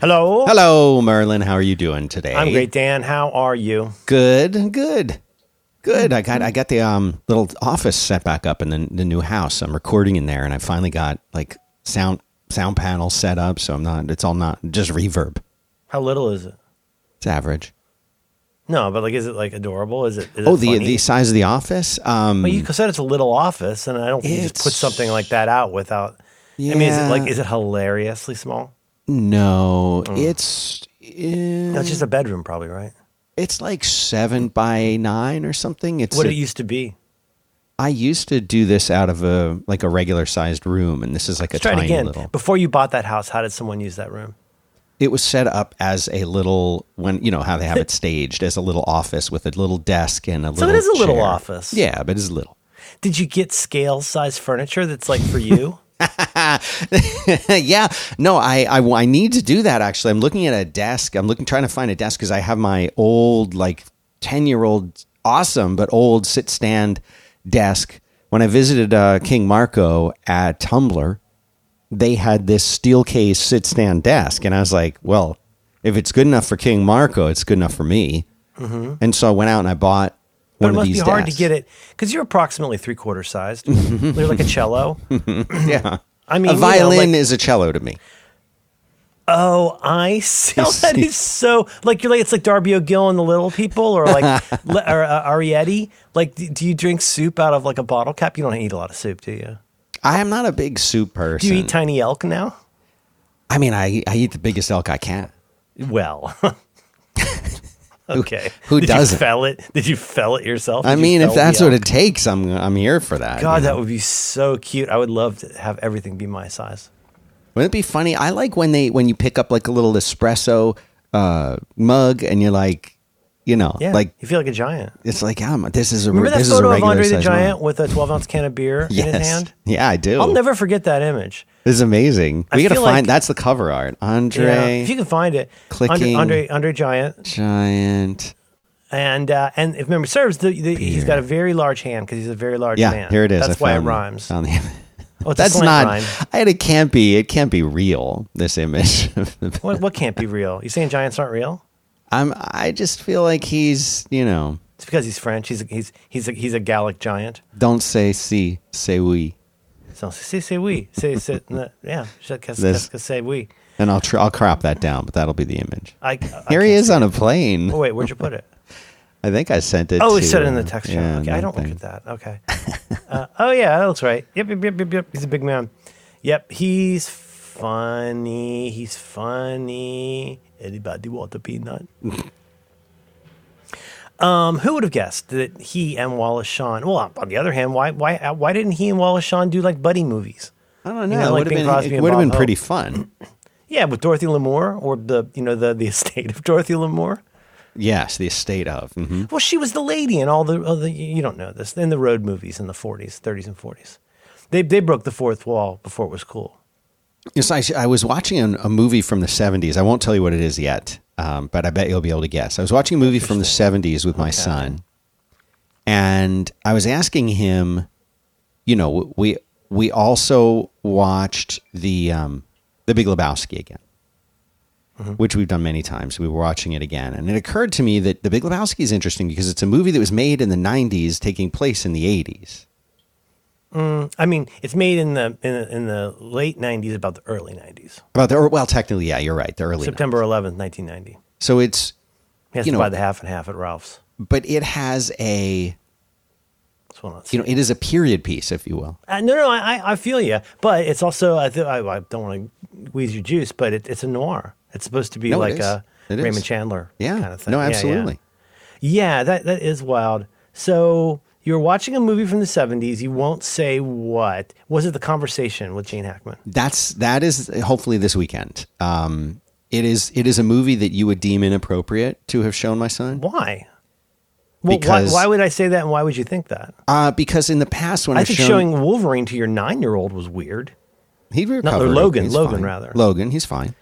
Hello. Hello, Merlin. How are you doing today? I'm great, Dan. How are you? Good, good, good. I got I got the um little office set back up in the the new house. I'm recording in there, and I finally got like sound sound panel set up, so I'm not. It's all not just reverb. How little is it? It's average. No, but like, is it like adorable? Is it? Is Oh, it the funny? the size of the office. Um, Well, you said it's a little office, and I don't think you just put something like that out without. I mean, is it like is it hilariously small? No, oh. it's No, it's just a bedroom, probably, right? it's like seven by nine or something. It's what a- it used to be. I used to do this out of a like a regular sized room, and this is like Let's a try it again. little. Before you bought that house, how did someone use that room? it was set up as a little when you know how they have it staged as a little office with a little desk and a So little So it is a little office. yeah but it's little Did you get scale size furniture that's like for you? yeah. No I, I i need to do that actually. I'm looking at a desk. I'm looking trying to find a desk because i have my old like 10 year old awesome but old sit stand desk. When i visited uh, king marco at tumblr they had this Steelcase sit stand desk and i was like well if it's good enough for king marco it's good enough for me. And so i went out and i bought Mm-hmm. But one it of must these be hard to get it because you're approximately three quarter sized. you're like a cello. yeah I mean, a you know, violin like- is a cello to me Oh, I see. Oh, that is so like you're like it's like Darby O'Gill and the Little People, or like Le- or uh, Arrietty. Like, do, do you drink soup out of like a bottle cap? You don't eat a lot of soup, do you? i am not a big soup person Do you eat tiny elk now? I mean, I I eat the biggest elk I can. Well, okay. who Did doesn't? You fell it? Did you fell it yourself? I Did you mean, if that's what it takes, I'm I'm here for that. God, you that would be so cute. I would love to have everything be my size. wouldn't it be funny? I like when they when you pick up like a little espresso uh, mug and you're like, you know, Yeah, like you feel like a giant. it's like, um, this is a Remember that this is a photo of Andre the Giant with a 12 ounce can of beer in his hand? yeah, I do. I'll never forget that image. This is amazing. I We gotta find like- that's the cover art. Yeah, Andre if you can find it, Clicking. Andre, Andre Giant, Giant. and uh, and if memory serves, the, the, he's got a very large hand because he's a very large Yeah, man. here it is. That's I why it rhymes. found the- Oh, that's not. rhyme. I, it can't be. It can't be real. This image. What, what can't be real? You saying giants aren't real? I'm. I just feel like he's. You know. It's because he's French. He's a, he's he's a, he's a Gallic giant. Don't say si, say oui. So c'est c'est oui, no, yeah. Qu'est-ce This- qu'est-ce que c'est oui? And I'll tr- I'll crop that down, but that'll be the image. I, I Here he is on a plane. Oh wait, where'd you put it? I think I sent it. Oh, to, it said it in the text yeah. Okay, I don't nothing. look at that. Okay. uh, oh yeah, that looks right. Yep, yep, yep, yep, yep. He's a big man. Yep, he's funny. He's funny. Anybody want a peanut? um, who would have guessed that he and Wallace Shawn? Well, on the other hand, why why why didn't he and Wallace Shawn do like buddy movies? I don't know. You know, it like would have Bing been. Crosby It would have Bob been pretty fun. Yeah, with Dorothy Lamour or the you know the the estate of Dorothy Lamour. Yes, the estate of. hmm Well, she was the lady in all the, all the you don't know this in the road movies in the 40s, 30s, and 40s. They they broke the fourth wall before it was cool. Yes, I, I was watching a, a movie from the '70s. I won't tell you what it is yet, um, but I bet you'll be able to guess. I was watching a movie from the '70s with my son, and I was asking him. You know, we we also watched the um, the Big Lebowski again, which we've done many times. We were watching it again, and it occurred to me that the Big Lebowski is interesting because it's a movie that was made in the '90s, taking place in the '80s. I mean, it's made in the in the, in the late 90s, about the early 90s, About the well, technically, yeah, you're right. The early September 11th, 1990. So it's He has You to know- buy the half and half at Ralph's. but it has a That's what I'm you know it is a period piece if you will Uh, no, no, I, I- feel you, but it's also I, th- I, I don't want to wheeze your juice, but it, it's a noir. It's supposed to be No, like a It is. Raymond Chandler yeah kind of thing. no Yeah, yeah. absolutely Yeah, that that is wild. So you're watching a movie from the 70s. You won't say what. Was it the conversation with Gene Hackman? that's that is hopefully this weekend um it is it is a movie that you would deem inappropriate to have shown my son Why? Well, why, Because- why would I say that and why would you think that? uh because in the past when I I've think shown showing Wolverine to your nine year old was weird. he'd or recover Logan, He's Logan, fine. rather. Logan he's fine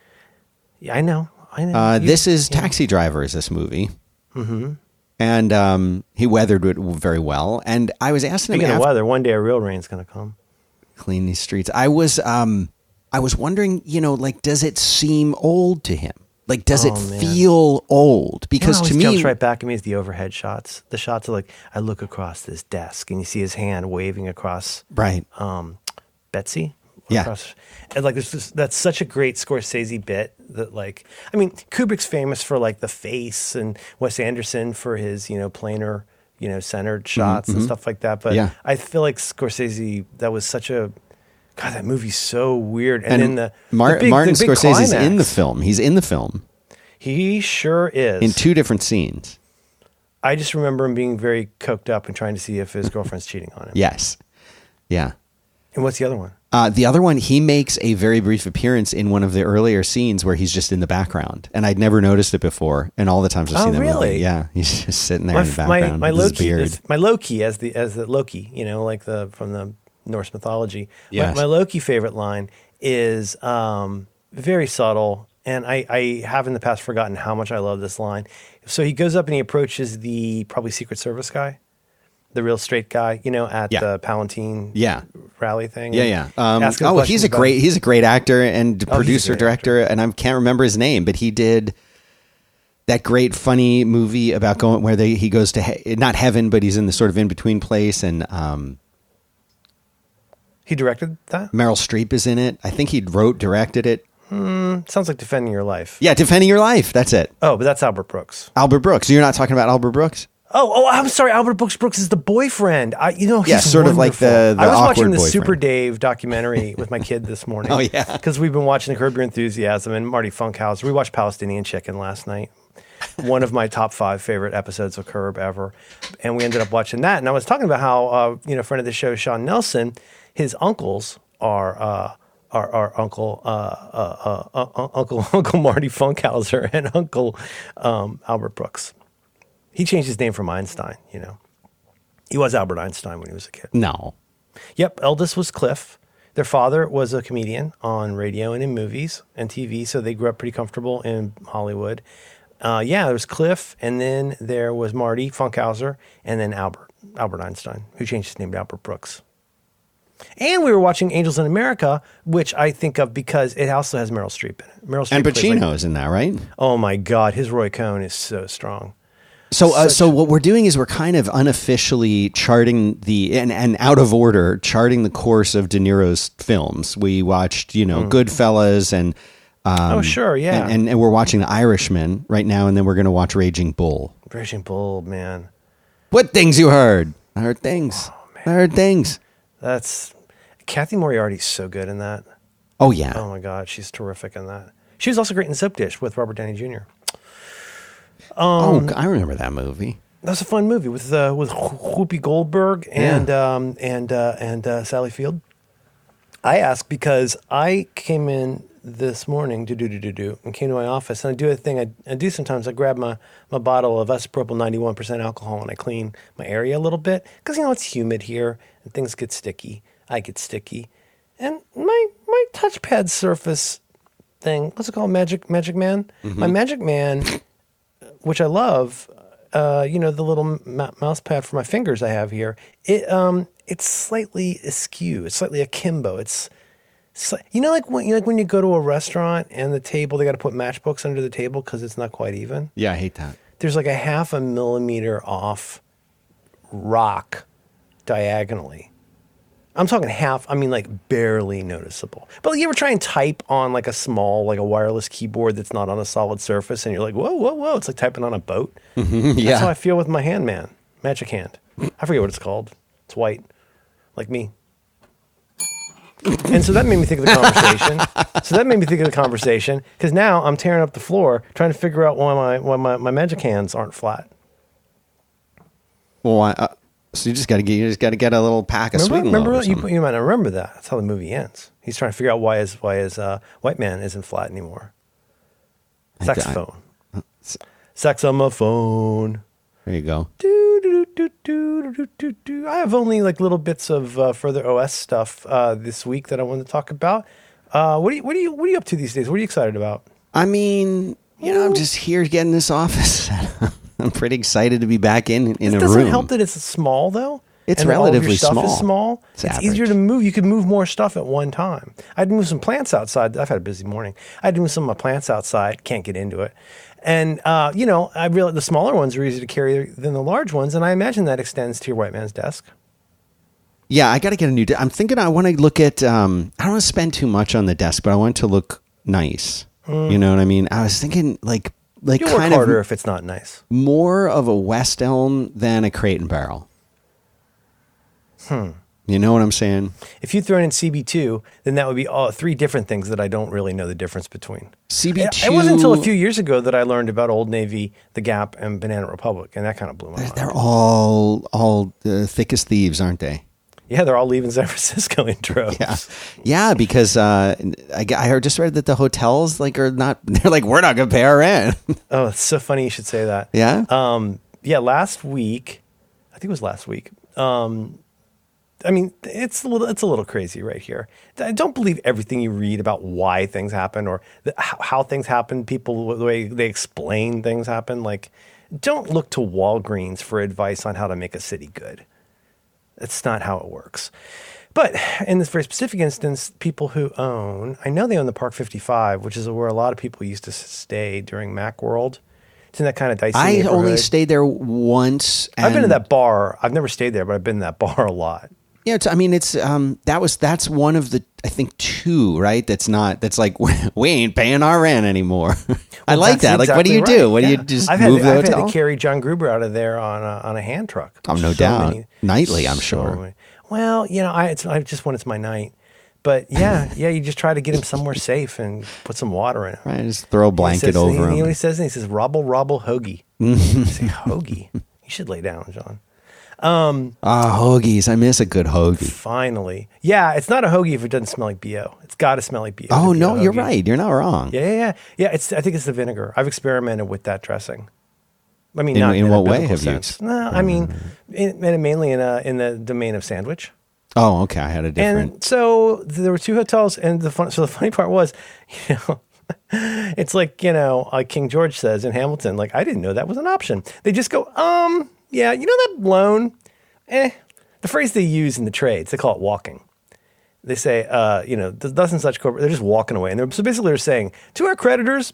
Yeah, I know. I know. uh You- this is taxi driver is this movie mm-hmm. And um he weathered it very well and i was asking Speaking him of after, weather, one day a real rain's going to come. clean these streets i was um I was wondering, you know, like, does it seem old to him? Like, does Oh, it man. feel old? Because What to me, jumps me, right back at me is the overhead shots. The shots are like I look across this desk and you see his hand waving across right? um, Betsy. Yeah. Across, and like there's this, that's such a great Scorsese bit that like I mean Kubrick's famous for like the face and Wes Anderson for his you know planar you know centered shots and stuff like that. But Mm-hmm, Yeah. I feel like Scorsese that was such a God that movie's so weird. And, then the, Mar- the big, Martin the Scorsese's in the film. He's in the film He sure is. in two different scenes. I just remember him being very coked up and trying to see if his girlfriend's cheating on him. Yes, yeah. And what's the other one? Uh, the other one, he makes a very brief appearance in one of the earlier scenes where he's just in the background, and I'd never noticed it before. And all the times I've Oh, seen that movie, yeah, he's just sitting there my, in the background my his Loki, beard. is- my Loki as the as the Loki, you know, like the from the Norse mythology. Yes. My, my Loki favorite line is um, very subtle, and I, I have in the past forgotten how much I love this line. So he goes up and he approaches the probably Secret Service guy, the real straight guy, you know, at Yeah. the Palatine Yeah. rally thing. Yeah, yeah. Um, oh, he's a great he's a great actor and a producer director, and I can't remember his name, but he did that great funny movie about going where they he goes to he, not heaven, but he's in the sort of in between place, and um, He directed that. Meryl Streep is in it. I think he wrote directed it. Sounds like defending your life. Yeah, defending your life. That's it. Oh, but that's Albert Brooks. Albert Brooks. You're not talking about Albert Brooks. Oh, oh, I'm sorry. Albert Brooks Brooks is the boyfriend. I, you know, he's Yeah, sort of like the- the I was watching the boyfriend. Super Dave documentary with my kid this morning. Oh, yeah. because we've been watching the Curb Your Enthusiasm and Marty Funkhouse. We watched Palestinian Chicken last night. One of my top five favorite episodes of Curb ever, and we ended up watching that. And I was talking about how uh, you know, a friend of the show, Sean Nelson, his uncles are. Uh, our, our uncle, uh, uh, uh, uh, Uncle Uncle Marty Funkhouser, and Uncle um, Albert Brooks. He changed his name from Einstein, you know. He was Albert Einstein when he was a kid. No. Yep, eldest was Cliff. Their father was a comedian on radio and in movies and TV, so they grew up pretty comfortable in Hollywood. Uh, yeah, there was Cliff, and then there was Marty Funkhouser, and then Albert, Albert Einstein, who changed his name to Albert Brooks. And we were watching Angels in America, which I think of because it also has Meryl Streep in it. Meryl Streep And plays, like- in that, right? oh my God, his Roy Cohn is so strong. So, uh, so what we're doing is we're kind of unofficially charting the and, and out of order charting the course of De Niro's films. We watched, you know, Goodfellas and um. Oh, sure, yeah. and, and, and we're watching The Irishman right now, and then we're going to watch Raging Bull. Raging Bull, man. What things you heard? I heard things. Oh, I heard things. That's Cathy Moriarty's so good in that. Oh yeah, Oh my God, she's terrific in that. She was also great in Soapdish with Robert Downey Jr. oh I remember that movie. That's a fun movie with uh, with Whoopi Goldberg and um, and uh, and uh, Sally Field. I ask because I came in this morning to do do do do and came to my office and I do a thing I, I do sometimes. I grab my my bottle of isopropyl ninety one percent alcohol and I clean my area a little bit because you know it's humid here and things get sticky. I get sticky, and my my touchpad surface thing. What's it called? Magic Magic Man. My Magic Man which I love, uh, you know, the little m- mouse pad for my fingers I have here. It um, it's slightly askew. It's slightly akimbo. It's, you know, like when you know, like when you go to a restaurant and the table they got to put matchbooks under the table because it's not quite even. Yeah, I hate that. There's like a half a millimeter off rock diagonally. I'm talking half. I mean, like barely noticeable. But like, you ever try and type on like a small, like a wireless keyboard that's not on a solid surface, and you're like, whoa, whoa, whoa! It's like typing on a boat. That's how I feel with my hand, man. Magic hand. I forget what it's called. It's white, like me. and so that made me think of the conversation. so that made me think of the conversation because now I'm tearing up the floor trying to figure out why my why my, my magic hands aren't flat. well, I, uh, so you just got to get you just got to get a little pack of Remember, sweet remember you, you might not remember that. That's how the movie ends. He's trying to figure out why his why his uh, white man isn't flat anymore. Saxophone. Saxophone. There you go. Do, do, do, do, do, do, do. I have only like little bits of uh, further OS stuff uh, this week that I want to talk about. Uh, what are you what are you what are you up to these days? What are you excited about? I mean, you know, I'm just here getting this office. I'm pretty excited to be back in in It a doesn't room. help that it's small though. It's and then all of your relatively stuff small. Is small. It's It's, easier to move. You can move more stuff at one time. I had to move some plants outside. I've had a busy morning. I had to move some of my plants outside. Can't get into it. And uh, you know, I realized the smaller ones are easier to carry than the large ones, and I imagine that extends to your white man's desk. Yeah, I got to get a new. De- I'm thinking I want to look at. Um, I don't want to spend too much on the desk, but I want it to look nice. You know what I mean? I was thinking like like You'll work kind harder of if it's not nice. more of a West Elm than a Crate and Barrel. Hmm. You know what I'm saying? If you throw in CB2, then that would be all three different things that I don't really know the difference between. CB2. It wasn't until a few years ago that I learned about Old Navy, The Gap, and Banana Republic, and that kind of blew my mind. They're all all uh, thick as thieves, aren't they? Yeah, they're all leaving San Francisco in droves. Yeah, yeah. Because uh, I, I just read that the hotels like are not. They're like we're not going to pay our rent. Oh, it's so funny you should say that. yeah. Um, yeah, last week, I think it was last week. Um, I mean, it's a little, it's a little crazy right here. I don't believe everything you read about why things happen or the, how, how things happen. People the way they explain things happen. Like, don't look to Walgreens for advice on how to make a city good. That's not how it works. But in this very specific instance, people who own, I know they own the Park 55, which is where a lot of people used to stay during Macworld. It's in that kind of dicey I only stayed there once. I've been to that bar. I've never stayed there, but I've been to that bar a lot. Yeah, it's, I mean, it's um, that was that's one of the I think two right. That's not that's like we ain't paying our rent anymore. I like that. Like, what do you exactly do? right. What do Yeah. you just I've move had, the I've hotel? had to carry John Gruber out of there on a, on a hand truck. Oh, no So doubt. many- Nightly, I'm so sure. many. Well, you know, I it's I just when it's my night. But yeah, yeah, you just try to get him somewhere safe and put some water in it. Right, just throw a blanket says- over he, You know him. he says? He says, "Robble, robble, hoagie." I say, "Hoagie." You should lay down, John. Ah, hoagies. I miss a good hoagie. Finally, yeah, it's not a hoagie if it doesn't smell like bo. It's got to smell like bo. Oh to be a no, you're right. You're not wrong. Yeah, yeah, yeah. Yeah, it's. I think it's the vinegar. I've experimented with that dressing. I mean, In- not in in, what way have you sense. ex- No, I mean, in, in, mainly in a, in the domain of sandwich. Oh, okay. I had a different. And so there were two hotels, and the fun. So the funny part was, you know, it's like you know, like King George says in Hamilton, like I didn't know that was an option. They just go, um, yeah, you know that loan, eh. The phrase they use in the trades, they call it walking. They say, uh, you know, th- thus and such corporate. They're just walking away, and they're, so basically they're saying to our creditors,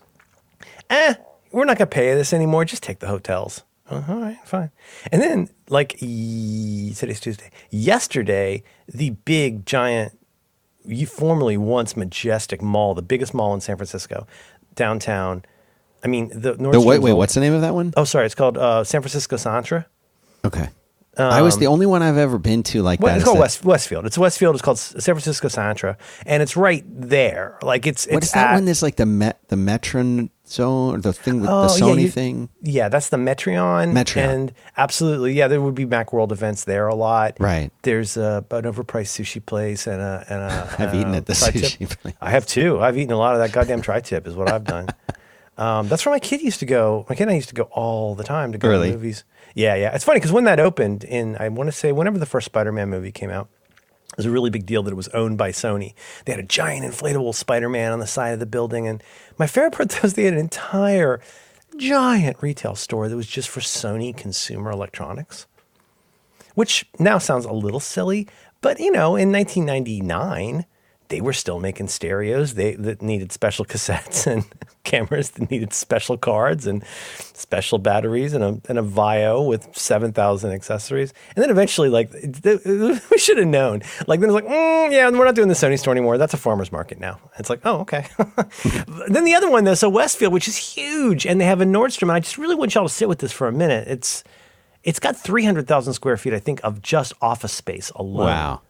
eh, we're not going to pay this anymore. Just take the hotels. Oh, all right, fine. And then, like, ye- today's Tuesday. Yesterday, the big, giant, formerly once majestic mall, the biggest mall in San Francisco, downtown. I mean, the the, wait, wait. What's the name of that one? Oh, sorry, it's called uh, San Francisco Centre. Okay. I was the um, only one I've ever been to like Well, that. it's called that- West, Westfield. It's Westfield. It's called San Francisco Centre, and it's right there. Like it's What it's is that at- one? That's like the Met, the Metron zone, or the thing with Oh, the yeah, Sony you- thing. Yeah, that's the Metreon. Metreon. And absolutely, yeah, there would be Macworld events there a lot. Right. There's a, an overpriced sushi place and a. And a I've and eaten a at the sushi place. I have too. I've eaten a lot of that goddamn tri tip, is what I've done. um, that's where my kid used to go. My kid and I used to go all the time to go Really? to movies. Yeah, yeah. It's funny because when that opened in, I want to say, whenever the first Spider Man movie came out, it was a really big deal that it was owned by Sony. They had a giant inflatable Spider Man on the side of the building. And my favorite part was they had an entire giant retail store that was just for Sony consumer electronics, which now sounds a little silly. But, you know, in 1999, they were still making stereos they, that needed special cassettes and cameras that needed special cards and special batteries and a, and a VAIO with 7,000 accessories. And then eventually, like, we should have known. Like, then it's like, mm, yeah, we're not doing the Sony store anymore. That's a farmer's market now. It's like, oh, okay. then the other one, though, so Westfield, which is huge, and they have a Nordstrom. And I just really want y'all to sit with this for a minute. It's it's got 300,000 square feet, I think, of just office space alone. Wow.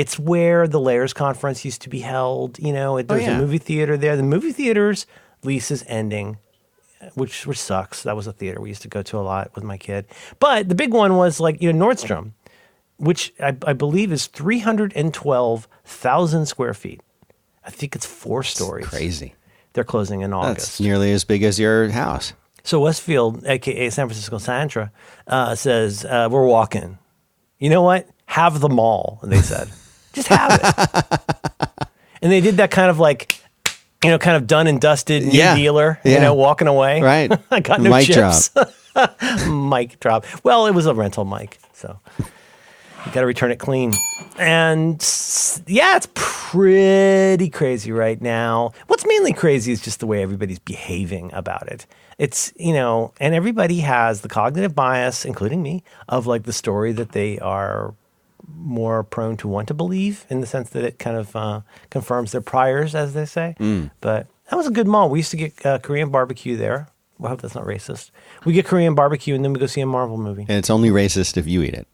It's where the Layers Conference used to be held. You know, it- there's yeah. a movie theater there. The movie theater's lease is ending, which which sucks. That was a theater we used to go to a lot with my kid. But the big one was like you know Nordstrom, which I, I believe is three hundred and twelve thousand square feet. I think it's four stories. Crazy. They're closing in That's August. nearly as big as your house. So Westfield, aka San Francisco Centre, uh, says uh, we're walking. You know what? Have the mall. And they said, just have it. and they did that kind of like, you know, kind of done and dusted new Yeah. dealer. Yeah. You know, walking away. Right. I got no Mic chips. mic drop. Well, it was a rental mic, so. You got to return it clean. And yeah, it's pretty crazy right now. What's mainly crazy is just the way everybody's behaving about it. It's, you know, and everybody has the cognitive bias, including me, of like the story that they are more prone to want to believe in the sense that it kind of uh, confirms their priors, as they say. But that was a good mall. We used to get uh, Korean barbecue there. I hope that's not racist. We get Korean barbecue and then we go see a Marvel movie. And it's only racist if you eat it.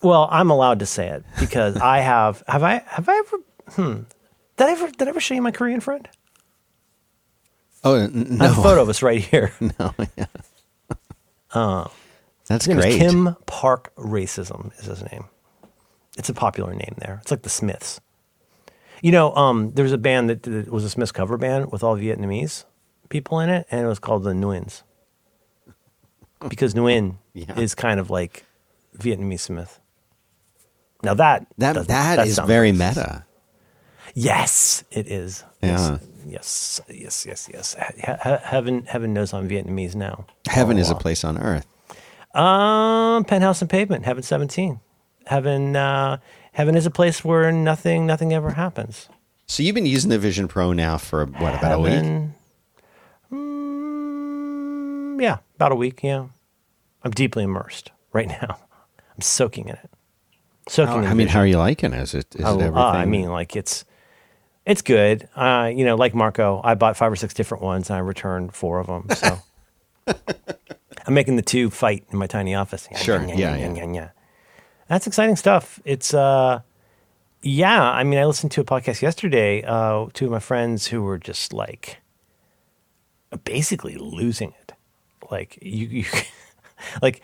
Well, I'm allowed to say it because I have. Have I? Have I ever? Hmm. Did I ever? Did I ever show you my Korean friend? Oh n- I have a no, photo of us right here. No That's His name is great. Kim Park Racism is his name. It's a popular name there. It's like the Smiths. You know, um, there was a band that, that was a Smiths cover band with all Vietnamese people in it, and it was called the Nguyen's. Because Nguyen Yeah. is kind of like Vietnamese Smith. Now that That doesn't- that is very racist. meta. Yes, it is. Yeah. Yes, yes, yes, yes, yes. He- he- heaven, heaven knows I'm Vietnamese now. Heaven Oh, is a place on earth. Um, penthouse and pavement. Heaven seventeen. Heaven. Uh, heaven is a place where nothing, nothing ever happens. So you've been using the Vision Pro now for what about a week? Mm, yeah, about a week. Yeah, I'm deeply immersed right now. I'm soaking in it. Soaking. How- in I mean, vision. how are you liking it? Is it, is Oh, it everything? uh, I mean, like it's it's good. Uh, you know, like Marco, I bought five or six different ones and I returned four of them. So I'm making the two fight in my tiny office. Sure. Yeah. Yeah, yeah. That's exciting stuff. It's uh yeah, I mean I listened to a podcast yesterday, uh, two of my friends who were just like basically losing it. Like you, you like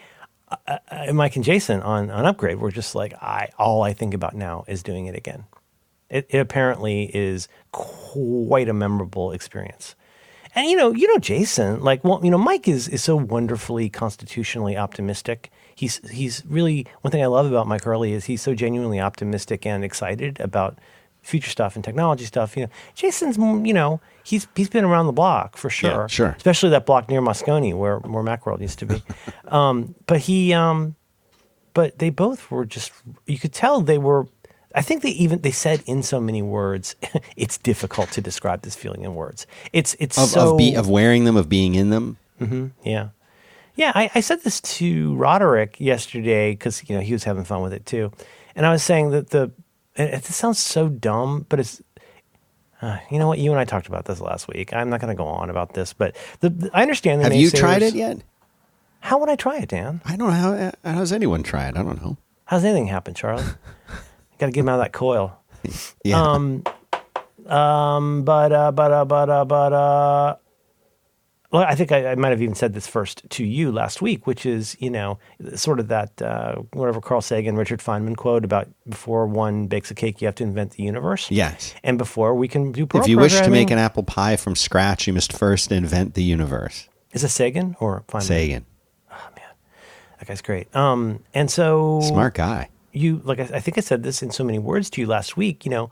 uh, uh, Mike and Jason on on Upgrade were just like I all I think about now is doing it again. It, it apparently is quite a memorable experience. And you know, you know Jason, like well, you know Mike is is so wonderfully constitutionally optimistic. He's he's really one thing I love about Mike Hurley is he's so genuinely optimistic and excited about future stuff and technology stuff. You know, Jason's you know he's he's been around the block for sure, Yeah, sure. especially that block near Moscone where where Macworld used to be. um, but he, um, but they both were just you could tell they were. I think they even they said in so many words, it's difficult to describe this feeling in words. It's it's of so of, be, of wearing them, of being in them. yeah. Yeah, I, I said this to Roderick yesterday because you know he was having fun with it too, and I was saying that the it sounds so dumb, but it's uh, you know what you and I talked about this last week. I'm not going to go on about this, but the, the- I understand. The Have you tried it yet? How would I try it, Dan? I don't know how. how's anyone try it? I don't know. How's anything happen, Charlie? Got to get him out of that coil. Yeah. Um, um, but uh, but uh, but uh, but uh, well, I think I, I might have even said this first to you last week, which is you know sort of that uh, whatever Carl Sagan, Richard Feynman quote about before one bakes a cake, you have to invent the universe. yes. and before we can do If you wish to make an apple pie from scratch, you must first invent the universe. is it Sagan or Feynman? Sagan, Oh man, That guy's great. Um, and so smart guy. You like I, I think I said this in so many words to you last week. You know,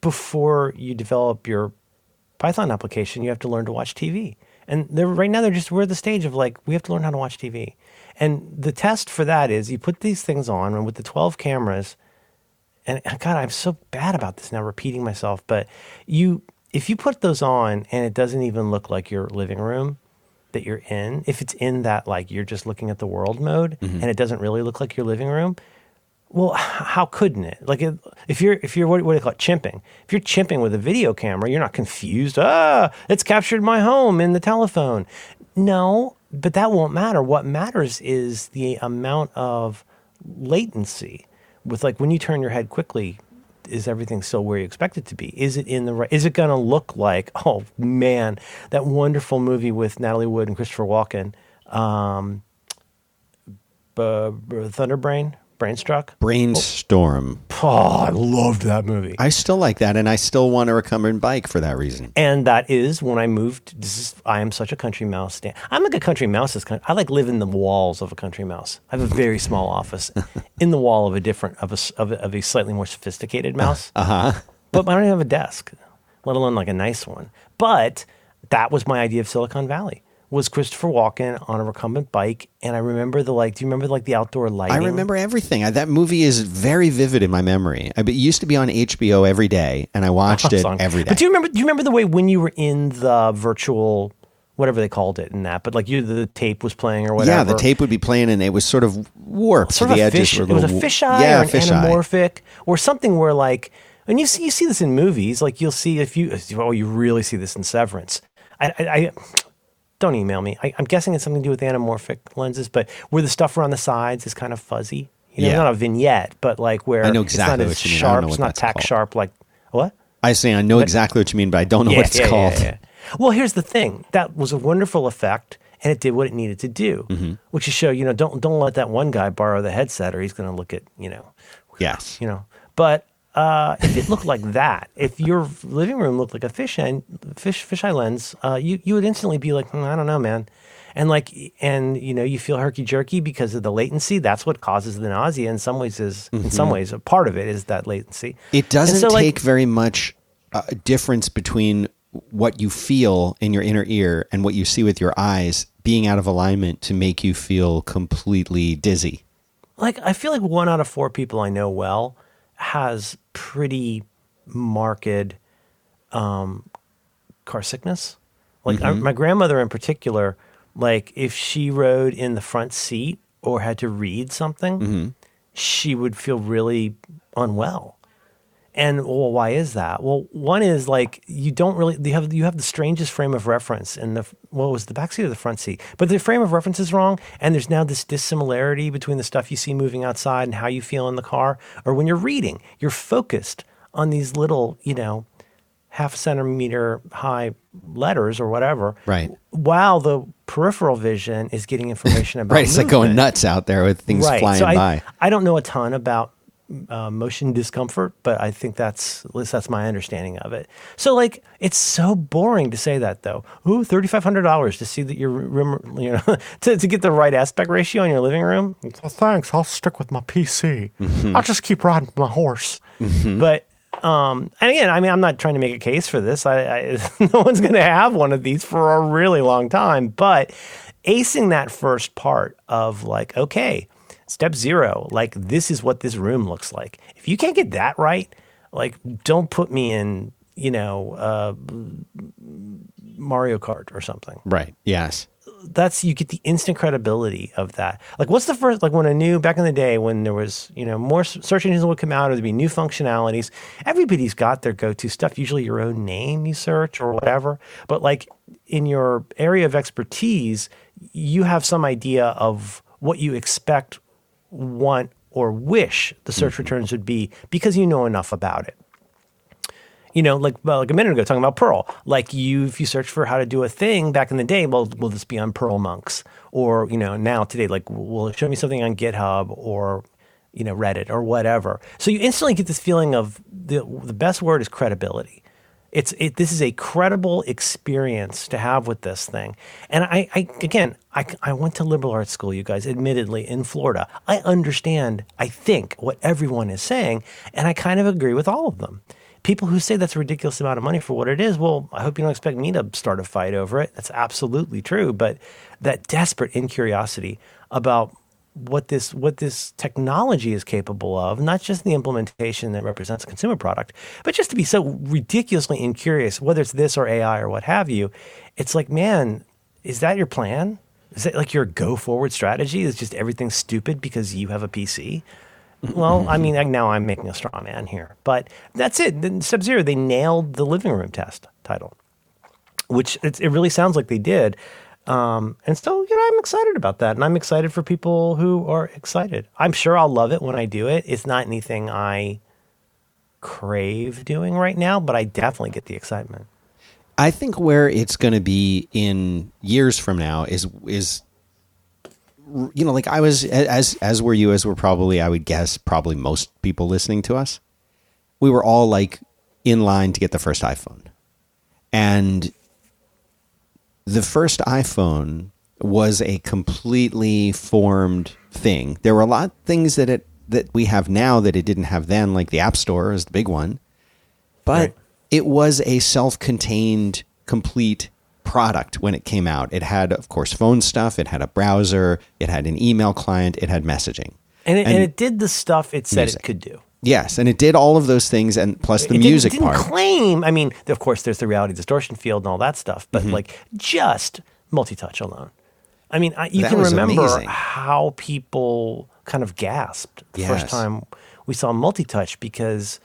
before you develop your Python application, you have to learn to watch TV. And they're right now they're just we're at the stage of like we have to learn how to watch TV. And the test for that is you put these things on, and with the twelve cameras, and God, I'm so bad about this now, repeating myself. But you, if you put those on, and it doesn't even look like your living room that you're in, if it's in that like you're just looking at the world mode, mm-hmm. and it doesn't really look like your living room, well, how couldn't it? Like, if you're if you're what, what do they call it, chimping? If you're chimping with a video camera, you're not confused. Ah, it's captured my home in the telephone. No, but that won't matter. What matters is the amount of latency. With like when you turn your head quickly, is everything still where you expect it to be? Is it in the right? Is it going to look like? Oh man, that wonderful movie with Natalie Wood and Christopher Walken, um, uh, Thunderbrain, Brainstruck. Brainstorm. Oh, I loved that movie. I still like that, and I still want a recumbent bike for that reason. and that is when I moved. This is I am such a country mouse. Dan. I'm like a country mouse. Is kind I like live in the walls of a country mouse. I have a very small office in the wall of a different of a of a, of a slightly more sophisticated mouse. Uh huh. But I don't even have a desk, let alone like a nice one. But that was my idea of Silicon Valley. Was Christopher Walken on a recumbent bike, and I remember the like. Do you remember like the outdoor lighting? I remember everything. I, that movie is very vivid in my memory. I, it used to be on HBO every day, and I oh, watched it Song. every day. But do you remember? Do you remember the way when you were in the virtual, whatever they called it in that? But like you, the tape was playing or whatever. yeah, the tape would be playing, and it was sort of warped. sort the of a edges fish. were It was a fisheye yeah, or an fisheye. anamorphic or something where like, and you see you see this in movies. Like you'll see if you oh you really see this in Severance. I, I, I don't email me. I, I'm guessing it's something to do with anamorphic lenses, but where the stuff around the sides is kind of fuzzy. You know, Yeah. not a vignette, but like where I know it's not exactly as what you mean. I don't sharp. It's not tack called. sharp. Like what? I say I know exactly what you mean, but I don't know what it's called. Well, here's the thing. That was a wonderful effect, and it did what it needed to do, Mm-hmm. which is show you know don't don't let that one guy borrow the headset, or he's going to look at you know Yes. you know. But uh, if it looked like that, if your living room looked like a fish end, fish fisheye lens, uh, you you would instantly be like, "Hmm, I don't know, man. And like, and you know, you feel herky jerky because of the latency. That's what causes the nausea. In some ways, is in some ways a part of it is that latency. Mm-hmm. It doesn't so, like, take very much uh, difference between what you feel in your inner ear and what you see with your eyes being out of alignment to make you feel completely dizzy. like I feel like one out of four people I know well has pretty marked um, car sickness. Like I, my grandmother in particular, like if she rode in the front seat or had to read something, she would feel really unwell. And well, why is that? Well, one is like you don't really you have you have the strangest frame of reference in the what was the back seat or the front seat, but the frame of reference is wrong, and there's now this dissimilarity between the stuff you see moving outside and how you feel in the car, or when you're reading, you're focused on these little you know half centimeter high letters or whatever, Right. While the peripheral vision is getting information about Right. It's like going nuts out there with things flying so I, by. I don't know a ton about uh, motion discomfort, but I think that's at least that's my understanding of it. So like, it's so boring to say that though. Ooh, thirty five hundred dollars to see that your room, you know, to, to get the right aspect ratio in your living room. Well, thanks. I'll stick with my PC. Mm-hmm. I'll just keep riding my horse. But um, and again, I mean, I'm not trying to make a case for this. I, I no one's going to have one of these for a really long time. But acing that first part of like, okay, step zero, like this is what this room looks like. If you can't get that right, like, don't put me in, you know, uh, Mario Kart or something Right. Yes. that's you get the instant credibility of that. Like, what's the first like when a new back in the day when there was you know more search engines would come out or there'd be new functionalities. Everybody's got their go-to stuff. Usually your own name you search or whatever. But like in your area of expertise, you have some idea of what you expect, want, or wish the search mm-hmm. returns would be because you know enough about it you know, like well, like a minute ago talking about Perl. Like you, if you search for how to do a thing back in the day, well, will this be on PerlMonks? Or you know, now today, like, will it show me something on GitHub or you know Reddit or whatever? So you instantly get this feeling of the the best word is credibility. It's it. This is a credible experience to have with this thing. And I, I again, I, I went to liberal arts school, you guys. Admittedly, in Florida, I understand. I think what everyone is saying, and I kind of agree with all of them people who say that's a ridiculous amount of money for what it is, well, I hope you don't expect me to start a fight over it. That's absolutely true. But that desperate incuriosity about what this what this technology is capable of, not just the implementation that represents a consumer product, but just to be so ridiculously incurious, whether it's this or AI or what have you, it's like, man, is that your plan? Is that like your go forward strategy? Is just everything stupid because you have a PC? Well, I mean, now I'm making a straw man here, but that's it. Step Zero, they nailed the living room test title, which it really sounds like they did. Um, and so, you know, I'm excited about that, and I'm excited for people who are excited. I'm sure I'll love it when I do it. It's not anything I crave doing right now, but I definitely get the excitement. I think where it's going to be in years from now is is you know like I was as as were you as were probably I would guess probably most people listening to us. We were all like in line to get the first iPhone. And the first iPhone was a completely formed thing. There were a lot of things that it that we have now that it didn't have then like the App Store is the big one. But Right. it was a self-contained complete product when it came out. It had, of course, phone stuff. It had a browser. It had an email client. It had messaging. And it, and, And- it did the stuff it said Music. it could do. Yes, and it did all of those things, and plus the it music didn't, didn't part. claim. I mean, of course, there's the reality distortion field and all that stuff, Mm-hmm. but like just multi-touch alone. I mean, I, you That can remember amazing. how people kind of gasped the Yes. first time we saw multi-touch because,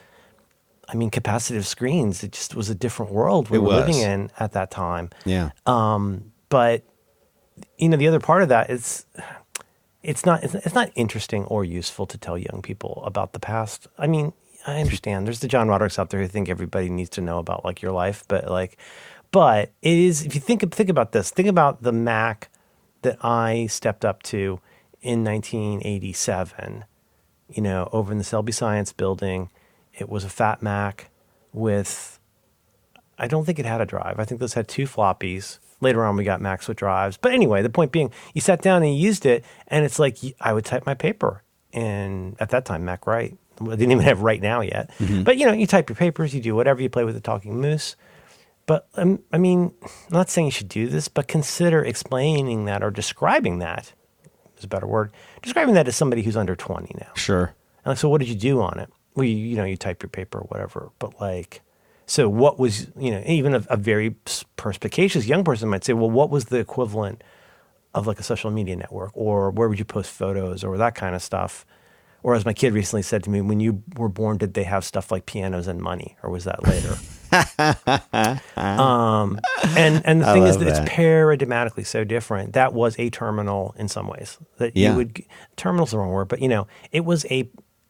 I mean, capacitive screens. It just was a different world we It were living in at that time. yeah, Um, but you know, the other part of that is it's not it's, not interesting or useful to tell young people about the past. I mean, I understand there's the John Rodericks out there who think everybody needs to know about like your life, but like, but it is if you think think about this, think about the Mac that I stepped up to in 1987. You know, over in the Selby Science Building, it was a fat Mac with I don't think it had a drive. I think those had two floppies. Later on, we got Macs with drives. But anyway, the point being, you sat down and you used it, and it's like I would type my paper. And at that time, MacWrite. I didn't even have WriteNow yet. But you know, you type your papers, you do whatever, you play with the talking moose. But um, I mean, I'm not saying you should do this, but consider explaining that or describing that is a better word. Describing that as somebody who's under 20 now. sure. And like, so what did you do on it? Well, you, you know, you type your paper or whatever. But like, so what was, you know, even a, a very perspicacious young person might say, well, what was the equivalent of like a social media network or where would you post photos or that kind of stuff? Or as my kid recently said to me, when you were born, did they have stuff like pianos and money or was that later? um, and and the I thing is that that. it's paradigmatically so different. That was a terminal in some ways. That Yeah. you would terminal's the wrong word, but you know, it was a, a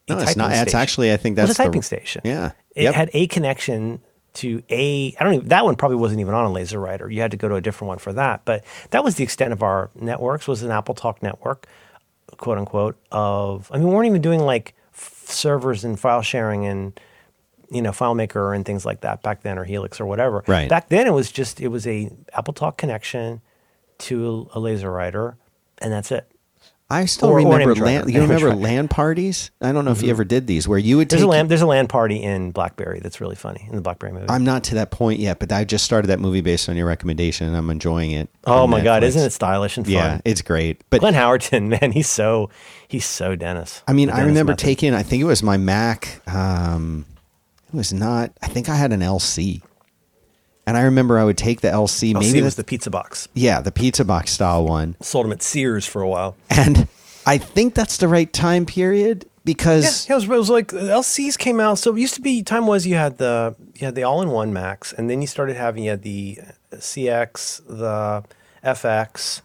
No, it's not. It's actually. I think It was that's a typing the, station. Yeah. It Yep. had a connection to a I don't even that one probably wasn't even on a LaserWriter. You had to go to a different one for that. But that was the extent of our networks was an AppleTalk network, quote unquote, of I mean we weren't even doing like f- servers and file sharing and you know FileMaker and things like that back then or Helix or whatever. Right. Back then it was just it was a AppleTalk connection to a LaserWriter and that's it. I still Or- or remember image LAN. writer. You remember writer. LAN parties? I don't know if you ever did these, where you would There's take. a land there's a LAN party in BlackBerry that's really funny in the BlackBerry movie. I'm not to that point yet, but I just started that movie based on your recommendation, and I'm enjoying it. oh my god, isn't it stylish and fun? Yeah, it's great. But Glenn Howerton, man, he's so he's so Dennis. I mean, The I remember method. taking. I think it was my Mac. Um, it was not. I think I had an LC, and I remember I would take the LC. Oh, maybe it was the pizza box. yeah, the pizza box style one, Sold them at Sears for a while. and I think that's the right time period because Yeah, it was, it was like LCs came out. So it used to be time was you had the you had the all in one Macs, and then you started having you had the CX, the FX,